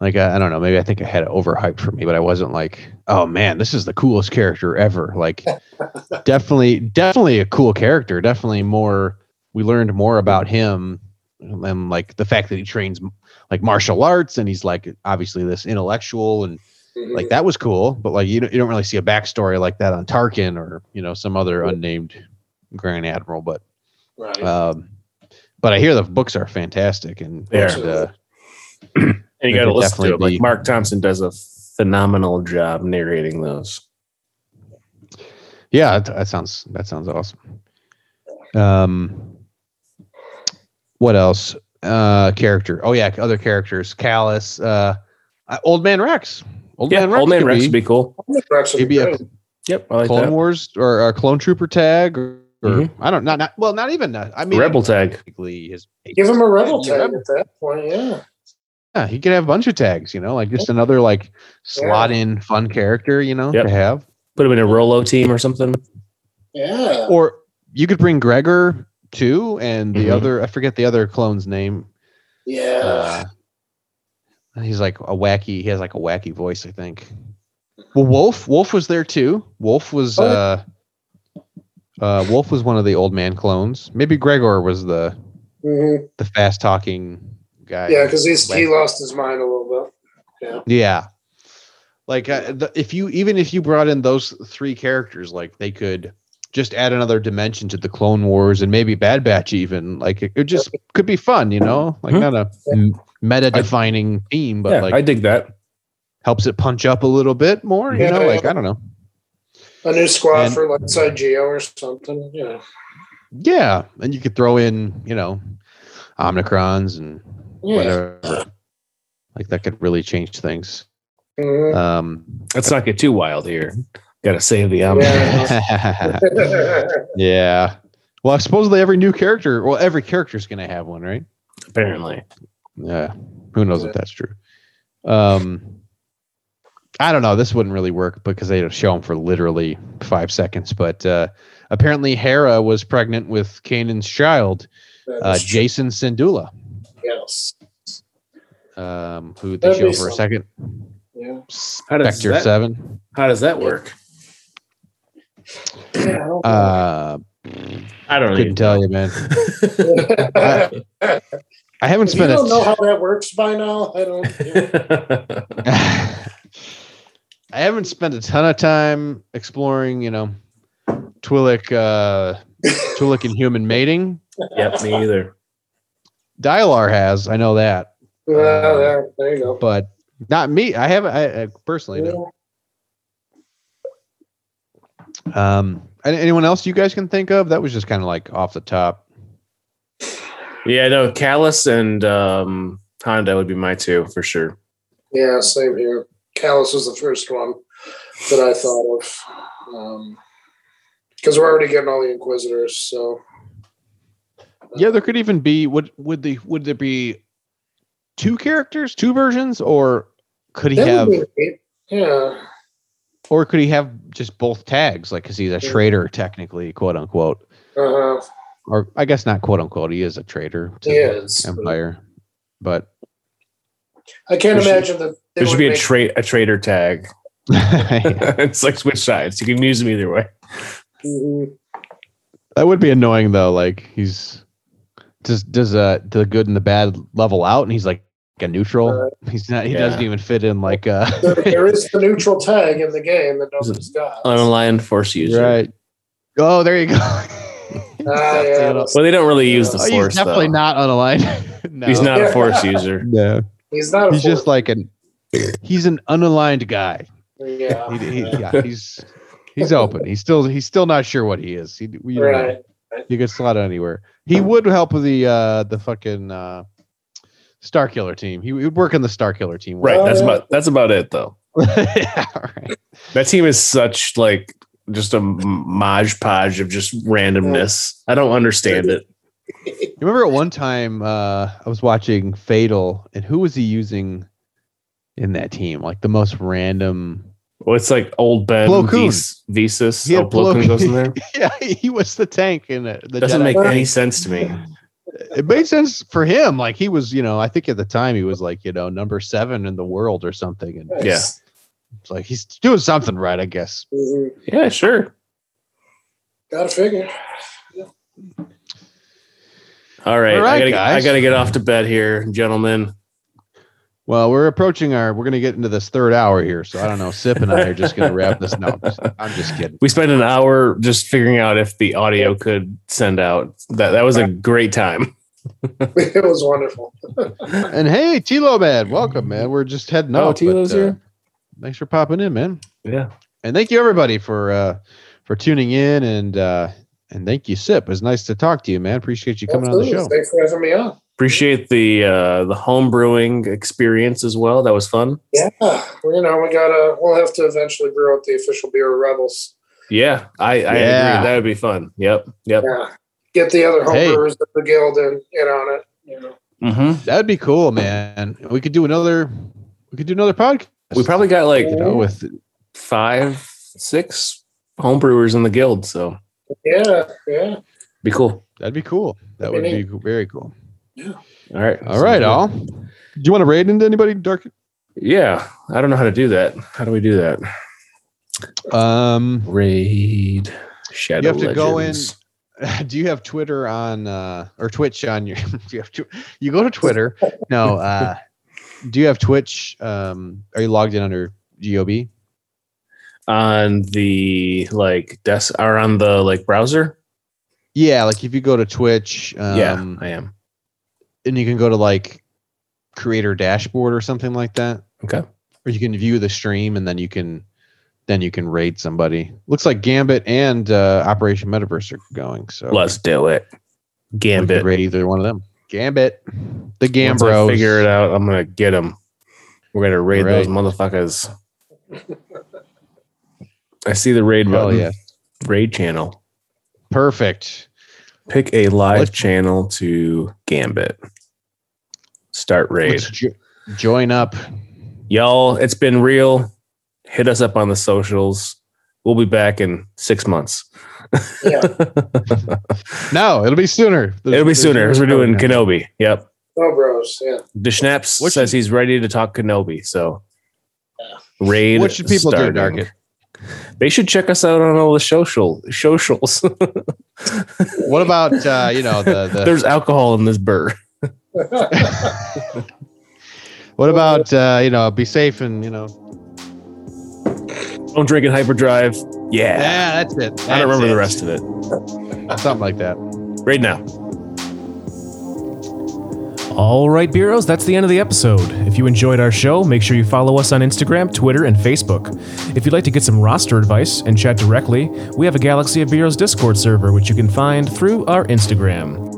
like I, I don't know, maybe I think I had it overhyped for me, but I wasn't like, oh man, this is the coolest character ever. Like, definitely, definitely a cool character. Definitely more. We learned more about him, and like the fact that he trains like martial arts, and he's like obviously this intellectual and Mhm. like that was cool but like you don't, you don't really see a backstory like that on tarkin or you know some other unnamed grand admiral but right. um but i hear the books are fantastic and, They are. and, uh, And you got to listen to definitely it. Like Marc Thompson does a phenomenal job narrating those. yeah that, that sounds that sounds awesome um what else uh character oh yeah other characters Kallus uh uh, old man rex old Yeah, man rex Old Man Rex be would be cool. Rex would he'd be be a. Yep, I like clone that. wars or a clone trooper tag or, or Mhm. i don't not, not well not even that i mean Rebel tag. technically his Give him a rebel tag Rebel. at that point. Yeah. Yeah, he could have a bunch of tags, you know, like just another like slot in fun character, you know, Yep. to have. Put him in a Rolo team or something. Yeah. Or you could bring Gregor too, and the Mhm. other I forget the other clone's name. Yeah. Uh, he's like a wacky. He has like a wacky voice, I think. Well, Wolf, Wolf was there too. Wolf was Oh. uh, uh, Wolf was one of the old man clones. Maybe Gregor was the Mhm. the fast talking guy. Yeah, because he's he lost his mind a little bit. Yeah. Yeah. Like uh, the, if you even if you brought in those three characters, like they could just add another dimension to the Clone Wars and maybe Bad Batch even. Like it, it just could be fun, you know? Like Mhm. not a m- meta defining theme, but yeah, like I dig that. helps it punch up a little bit more, you Yeah. know? Like I don't know. A new squad And- for like side Geo or something. Yeah. Yeah, and you could throw in, you know, Omicrons and Yeah. whatever. Like that could really change things. Mhm. Um, Let's not get too wild here. Got to save the um. Yeah. yeah. Well, supposedly every new character, well, every character is going to have one, right? Apparently, Yeah. Who knows if that's true? Um, I don't know. This wouldn't really work because they'd show him for literally five seconds. But uh, apparently, Hera was pregnant with Kanan's child, uh, Jacen Syndulla, Yes. um, who they That'd show be for a second. Yeah. How does Spectre that- Seven. how does that work? Yeah, I don't Uh, I don't couldn't tell you, man. know. I haven't If you don't know how that works by now, I don't. I haven't spent a ton of time exploring, you know, Twi'lek, uh, Twi'lek and human mating. yep, me either. Dialar has, I know that, Well, there, there you go. but not me. I haven't. I, I personally know. Um, and anyone else you guys can think of? That was just kind of like off the top. Yeah, no, Kallus and um, Hondo would be my two for sure. Yeah, same here. Kallus was the first one that I thought of. Because we're already getting all the Inquisitors, so. Yeah, there could even be. Would would the would there be two characters, two versions, or could he have, would be neat. Yeah. or could he have just both tags? Like, because he's a traitor, technically, quote unquote. Uh-huh. or I guess not quote unquote. He is a traitor to He the is. empire, but I can't imagine that. They There should would be a make- tra- a traitor tag. it's like switch sides. You can use them either way. That would be annoying though. Like he's does does uh the good and the bad level out, and he's like a neutral. he's not. He Yeah. doesn't even fit in like uh There, there is the neutral tag in the game that nobody's got. Unaligned force user. right. Oh, there you go. Ah, yeah. Well, they don't really use the Oh, he's force. definitely though. not unaligned. no. He's not a force user. No, He's not a he's just like an. He's an unaligned guy. yeah. He, he, yeah, he's he's open. He's still he's still not sure what he is. He, we don't know. Right. You could slot anywhere. He would help with the uh the fucking uh Starkiller team. He would work in the Starkiller team. Right. That's about that's about it though. yeah, right. That team is such like just a modge podge of just randomness. I don't understand it. You remember at one time uh I was watching Fatal and who was he using in that team? Like the most random Well, it's like old Ben Plo Koon. Vis- Visas. He had Oh, Plo Koon goes in there. Yeah, he was the tank in it. the Doesn't Jedi make tank. any sense to me. it made sense for him. Like he was, you know, I think at the time he was like, you know, number seven in the world or something. And Yeah. it's like he's doing something right, I guess. Mhm. Yeah, sure. Gotta figure. All right. All right, I gotta guys. I gotta get off to bed here, gentlemen. Well, we're approaching our. We're going to get into this third hour here, so I don't know. Sip and I are just going to wrap this. No, I'm just kidding. We spent an hour just figuring out if the audio could send out. That that was a great time. it was wonderful. And hey, Tilo man, welcome, man. We're just heading Oh, out. Tilo's but, uh, here? Thanks for popping in, man. Yeah. And thank you everybody for uh for tuning in and uh and thank you, Sip. It was nice to talk to you, man. Appreciate you coming Absolutely. on the show. Thanks for having me on. Appreciate the uh the home brewing experience as well. That was fun. Yeah. Well, you know, we gotta we'll have to eventually brew up the official beer of rebels. Yeah, I, I Yeah. agree. That would be fun. Yep. Yep. Yeah. Get the other Hey. homebrewers of the guild in, in on it. You know. Mm-hmm. That'd be cool, man. We could do another we could do another podcast. We probably got like you know with five, six homebrewers in the guild, so Yeah, yeah. be cool. that'd be cool. That would be very cool. All right. All right, all. Do you want to raid into anybody, Dark? Yeah, I don't know how to do that. How do we do that? Um Raid. Shadow You have to go in- do you have Twitter on uh, or Twitch on your? Do you have tw- you go to Twitter? No. Uh, do you have Twitch? Um, are you logged in under GOB? On the like desk or on the like browser? Yeah, like if you go to Twitch, um, yeah, I am. And you can go to like creator dashboard or something like that, Okay. or you can view the stream and then you can then you can raid somebody. Looks like Gambit and uh, Operation Metaverse are going, so Let's do it. Gambit. raid either one of them. Gambit, the Gambros. figure it out. I'm gonna get them. We're gonna raid those motherfuckers. I see the raid Hell button. yeah, Raid channel. perfect. Pick a live Let's- channel to Gambit. Start raid. Let's jo- join up. Y'all, it's been real. Hit us up on the socials. We'll be back in six months. Yeah. No, it'll be sooner. There's- It'll be sooner because we're doing now. Kenobi. Yep. No bros. Yeah. Deschnaps What says should- he's ready to talk Kenobi. So raid. What should people starting. do, Darkit? They should check us out on all the social socials. What about uh, you know the, the There's alcohol in this burr. what about uh, you know be safe and you know Don't drink in hyperdrive. Yeah. yeah that's it. I don't remember the rest of it. it. Something like that. Right now. All right, Brewers, that's the end of the episode. If you enjoyed our show, make sure you follow us on Instagram, Twitter, and Facebook. If you'd like to get some roster advice and chat directly, we have a Galaxy of Brewers Discord server, which you can find through our Instagram.